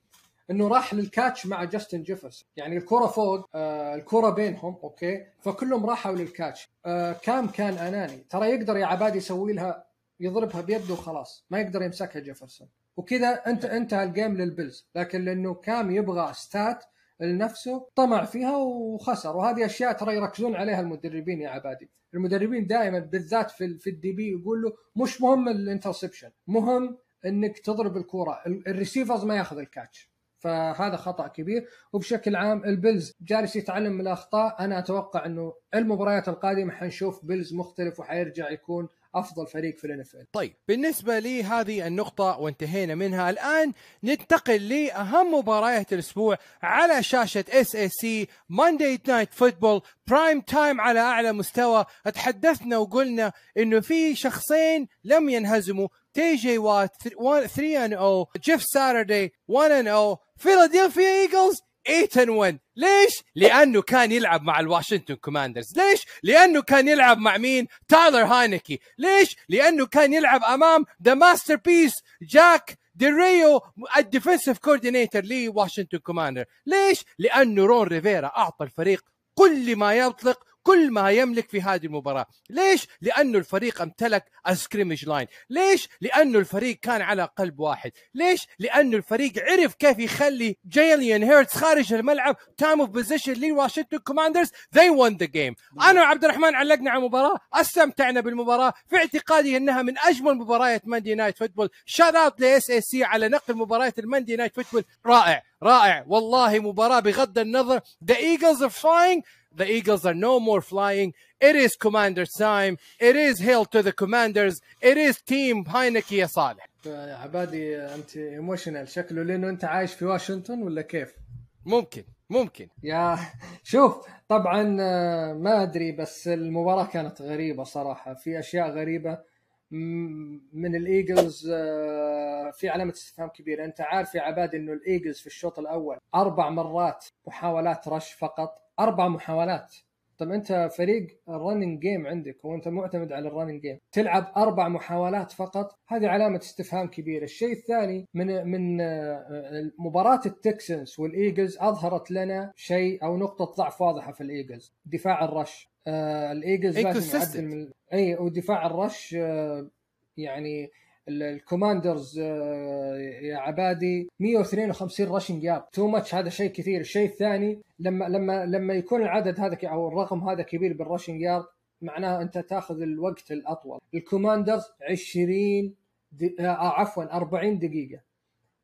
إنه راح لل catch مع جاستن جيفرسون. يعني الكرة فوق آه الكرة بينهم أوكي؟ فكلهم راحوا لل catch. آه كام كان أناني؟ ترى يقدر يا عبادي يسوي لها يضربها بيده وخلاص ما يقدر يمسكها جيفرسون. وكذا انت انتهى ال game للبيلز لكن لأنه كام يبغى stat لنفسه طمع فيها وخسر. وهذه أشياء ترى يركزون عليها المدربين يا عبادي. المدربين دائما بالذات في في ال DB يقول له مش مهم ال interception مهم إنك تضرب الكورة. ال- ال receivers ما ياخذ ال catch فهذا خطأ كبير. وبشكل عام البيلز جالس يتعلم من الأخطاء. أنا أتوقع إنه المباريات القادمة حنشوف بيلز مختلف وحيرجع يكون أفضل فريق في الان طيب بالنسبة لي هذه النقطة وانتهينا منها. الآن ننتقل لأهم مباريات الأسبوع على شاشة SSC Monday Night Football prime time على أعلى مستوى. تحدثنا وقلنا إنه في شخصين لم ينهزموا. تي جي وات 3 and O جيف ساتردي 1 and O فيلادلفيا ايجلز 8 1 ليش؟ لأنه كان يلعب مع الواشنطن كوماندرز، ليش؟ لأنه كان يلعب مع مين؟ تايلر هاينكي، ليش؟ لأنه كان يلعب أمام the masterpiece جاك ديريو ال defensive coordinator لواشنطن كوماندر، ليش؟ لأنه رون ريفيرا أعطى الفريق كل ما يطلق كل ما يملك في هذه المباراة. ليش؟ لأنه الفريق امتلك ال scrimmage line ليش؟ لأنه الفريق كان على قلب واحد. ليش؟ لأنه الفريق عرف كيف يخلي جيليان هيرتس خارج الملعب time of possession لواشنطن كوماندرز they won the game. أنا وعبد الرحمن علقنا على المباراة استمتعنا بالمباراة. في اعتقادي أنها من أجمل مباريات Monday Night Football shout out ل SSC على نقل مباريات ال Monday Night Football رائع رائع. والله مباراة بغض النظر. The Eagles are flying. The Eagles are no more flying. It is Commander's time. It is hail to the Commanders. It is team Heineke يا صالح. يا عبادي أنت emotional شكله لأنه أنت عايش في واشنطن ولا كيف؟ ممكن ممكن يا شوف طبعا آه، ما أدري بس المباراة كانت غريبة صراحة في أشياء غريبة من الإيجلز آه، في علامة استفهام كبيرة أنت عارف يا عبادي إنه الإيجلز في الشوط الأول أربع مرات محاولات rush فقط أربع محاولات. طب أنت فريق ال running game عندك وأنت معتمد على ال running game تلعب أربع محاولات فقط هذه علامة استفهام كبيرة. الشيء الثاني من من آه، مباراة التكسانز والإيجلز أظهرت لنا شيء أو نقطة ضعف واضحة في الإيجلز دفاع ال rush. آه، الإيجلز لازم. يعدل من أي ودفاع ال rush آه، يعني الكوماندرز آه، يا عبادي 152 rushing yard too much هذا شيء كثير. الشيء الثاني لما لما لما يكون العدد هذا أو الرقم هذا كبير بال rushing yard معناه أنت تأخذ الوقت الأطول. الكوماندرز 20 دي... آه عفوا 40 دقيقة.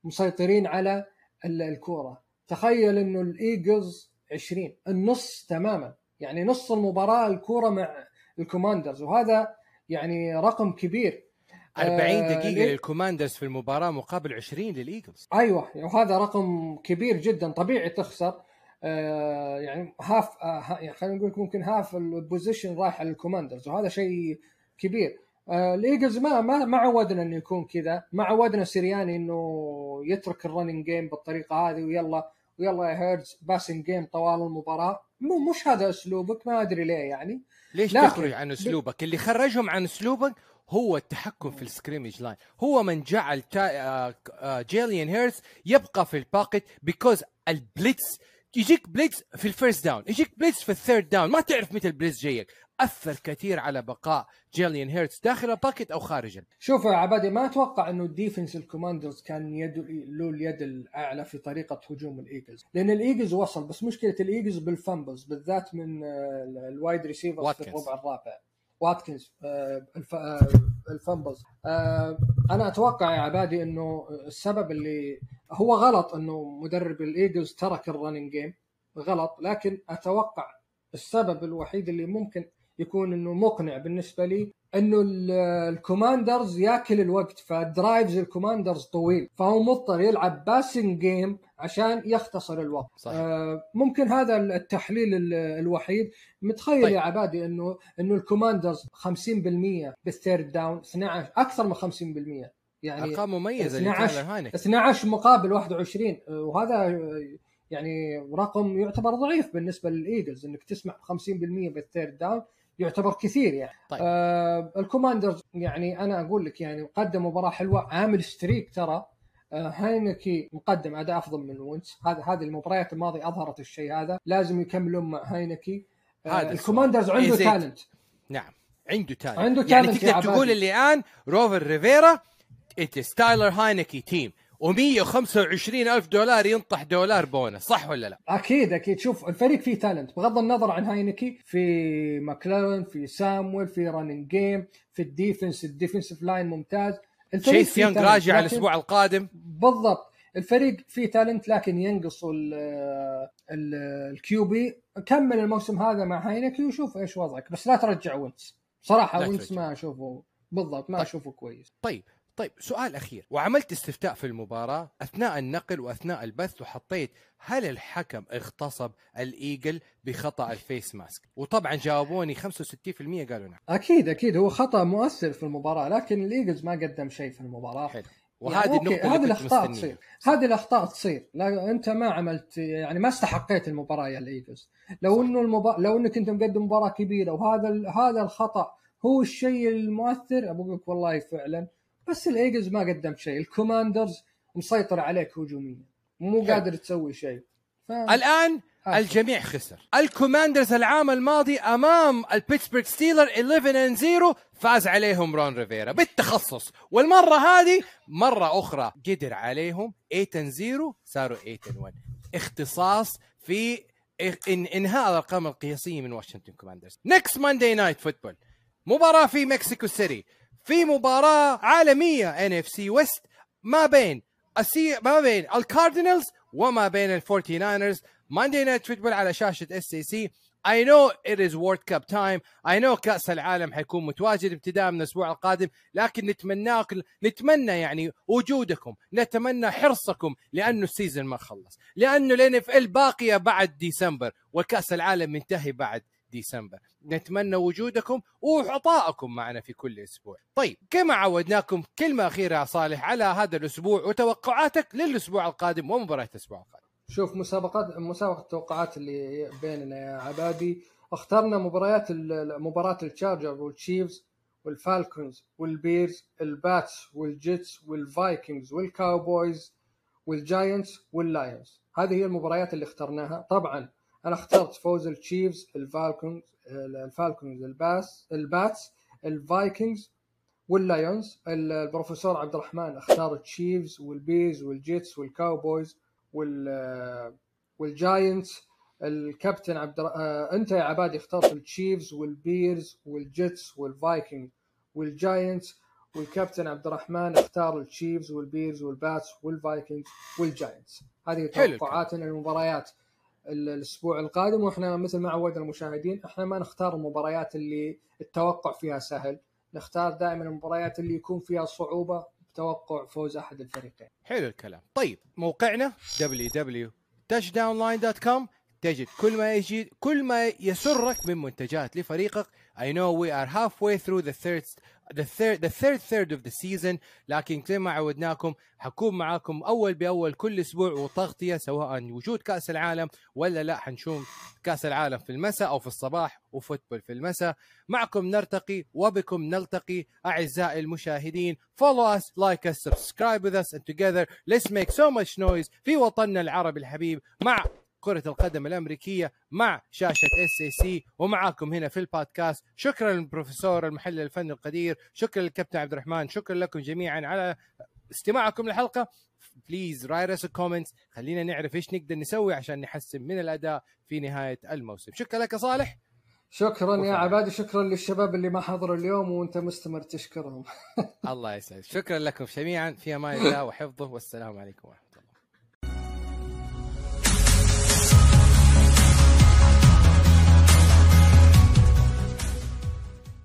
مسيطرين على ال- الكورة. تخيل إنه الايجلز 20 النص تماما. يعني نص المباراة الكورة مع الكوماندرز وهذا يعني رقم كبير. 40 آه، دقيقة ليه؟ للكوماندرز في المباراة مقابل 20 للإيجلز. أيوه وهذا رقم كبير جدا طبيعي تخسر. آه يعني half آه يعني خلينا نقول ممكن half ال possession رايح على الكوماندرز وهذا شيء كبير. آه الإيجلز ما ما ما عودنا إنه يكون كذا ما عودنا سيرياني إنه يترك ال running game بالطريقة هذه ويلا ويلا يا هيرتس passing game طوال المباراة. مو مش هذا أسلوبك ما أدري ليه يعني. ليش لكن- تخرج عن أسلوبك؟ اللي خرجهم عن أسلوبك هو التحكم في ال scrimmage line. هو من جعل تا... آه... آه... جيليان هيرتس يبقى في ال pocket because ال blitz يجيك blitz في ال first down يجيك blitz في ال third down ما تعرف متى ال blitz جايك. أثر كثير على بقاء جيليان هيرتس داخل ال pocket أو خارجه شوف يا عبادي ما أتوقع إنه ال defense الكوماندرز كان يد له اليد الأعلى في طريقة هجوم الايجلز لأن الايجلز وصل بس مشكلة الايجلز بال fumbles بالذات من آه، ال wide receivers في. الربع الرابع. واتكنز آه، ال fumbles آه، أنا أتوقع يا عبادي إنه السبب اللي هو غلط إنه مدرب الإيجلز ترك ال running game غلط لكن أتوقع السبب الوحيد اللي ممكن يكون إنه مقنع بالنسبة لي إنه ال- الكوماندرز ياكل الوقت ف drives الكوماندرز طويل فهو مضطر يلعب passing game عشان يختصر الوقت. صحيح. آه ممكن هذا التحليل ال- الوحيد. متخيل طيب. يا عبادي انه إنه الكوماندرز 50% بال third down 12 أكثر من 50% يعني أرقام مميزة 12 لتايلر هاينك. 12 مقابل 21 آه، وهذا آه، يعني رقم يعتبر ضعيف بالنسبة للإيجلز إنك تسمح 50% بال third down. يعتبر كثير يعني. طيب. آه الكوماندرز يعني أنا أقول لك يعني قدم مباراة حلوة عامل streak ترى. آه هاينكي مقدم أداء أفضل من وينس. هذا هذه المباريات الماضية أظهرت الشيء هذا. لازم يكملون مع هاينكي هذا آه السؤال. الكوماندرز عنده إيه زيت. talent نعم. عنده talent عنده يعني talent يا تقدر. تقول اللي الآن رون ريفيرا it's تايلر هاينكي team و125 ألف دولار ينطح دولار بونس صح ولا لا؟ أكيد أكيد. شوف الفريق فيه talent بغض النظر عن هاينكي في ماكلارن في سامويل في running game في ال defense ال defensive line ممتاز. الفريق فيه يونغ راجع لكن- الأسبوع القادم. بالضبط. الفريق فيه talent لكن ينقصوا ال QB كمل الموسم هذا مع هاينكي وشوف إيش وضعك. بس لا ترجع وينس صراحة وينس. ما أشوفه بالضبط ما طيب. أشوفه كويس. طيب. طيب سؤال أخير. وعملت استفتاء في المباراة أثناء النقل وأثناء البث وحطيت هل الحكم اغتصب الإيجل بخطأ ال face mask؟ وطبعا جاوبوني 65% قالوا نعم. أكيد أكيد. هو خطأ مؤثر في المباراة لكن الإيجلز ما قدم شيء في المباراة. حلو. يعني وهذه أوكي، النقطة هذه الأخطاء تصير. هذه الأخطاء تصير. لا أنت ما عملت يعني ما استحقيت المباراة يا الإيجلز. لو صح. إنه المبا... لو إنك أنت مقدم مباراة كبيرة وهذا ال... هذا الخطأ هو الشيء المؤثر أبغى لك والله فعلا بس الايجلز ما قدم شيء. الكوماندرز مسيطر عليك هجوميا. مو. قادر تسوي شيء. ف... الآن آسف. الجميع خسر. الكوماندرز العام الماضي أمام البيتسبرغ ستيلر 11 and 0 فاز عليهم رون ريفيرا بالتخصص. والمرة هذه مرة أخرى قدر عليهم 8 and 0 صاروا 8 and 1 اختصاص في إن إنهاء الأرقام القياسية من واشنطن كوماندرز next Monday Night Football مباراة في مكسيكو سيتي. في مباراة عالمية NFC West ما بين السي ما بين الكاردينالز وما بين الفورتي ناينرز Monday Night Football على شاشة اس اي سي I know it is World Cup time. I know كأس العالم حيكون متواجد ابتداء من الأسبوع القادم لكن نتمنى نتمنى يعني وجودكم نتمنى حرصكم لأنه ال season ما خلص. لأنه ال NFL باقية بعد ديسمبر وكأس العالم منتهي بعد ديسمبر. نتمنى وجودكم وعطائكم معنا في كل أسبوع. طيب كما عودناكم كلمة أخيرة يا صالح على هذا الأسبوع وتوقعاتك للأسبوع القادم ومباراة الأسبوع القادم. شوف مسابقات مسابقة التوقعات اللي بيننا يا عبادي. اخترنا مباريات مباراة التشارجر والتشيفز والفالكونز والبيرز الباتس والجيتس والفايكنجز والكاوبويز والجاينتس واللايونز هذه هي المباريات اللي اخترناها. طبعا أنا اخترت فوز التشيفز الفالكونز الفالكونز الباس الباتس الفايكنجز واللايونز. البروفيسور عبد الرحمن اختار التشيفز والبيرز والجيتس والكاوبويز وال والجاينتس. الكابتن عبد آه، أنت يا عبادي اخترت التشيفز والبيرز والجيتس والفايكنج والجاينتس. والكابتن عبد الرحمن اختار التشيفز والبيرز والباتس والفايكنج والجاينتس. هذه توقعاتنا للمباريات. الأسبوع القادم وإحنا مثل ما عودنا المشاهدين إحنا ما نختار المباريات اللي التوقع فيها سهل. نختار دائما المباريات اللي يكون فيها صعوبة بتوقع فوز أحد الفريقين. حلو الكلام. طيب موقعنا www.touchdownline.com تجد كل ما يجي كل ما يسرك من منتجات لفريقك I know we are halfway through the third the third the third third of the season لكن زي ما عودناكم حكون معاكم أول بأول كل أسبوع وتغطيه سواء وجود كأس العالم ولا لا حنشوف كأس العالم في المساء أو في الصباح وفوتبول في المساء. معكم نرتقي وبكم نلتقي أعزائي المشاهدين follow us like us subscribe with us and together let's make so much noise في وطننا العربي الحبيب مع كرة القدم الأمريكية مع شاشة اس اي سي ومعاكم هنا في البودكاست. شكرا للبروفيسور المحلل الفني القدير. شكرا للكابتن عبد الرحمن. شكرا لكم جميعا على استماعكم للحلقة. please write us comments خلينا نعرف إيش نقدر نسوي عشان نحسن من الأداء في نهاية الموسم. شكرا لك صالح. شكرا يا. عبادي. شكرا للشباب اللي ما حضروا اليوم وأنت مستمر تشكرهم. الله يسعد شكرا لكم جميعا. في أمان الله وحفظه. والسلام عليكم ورحمة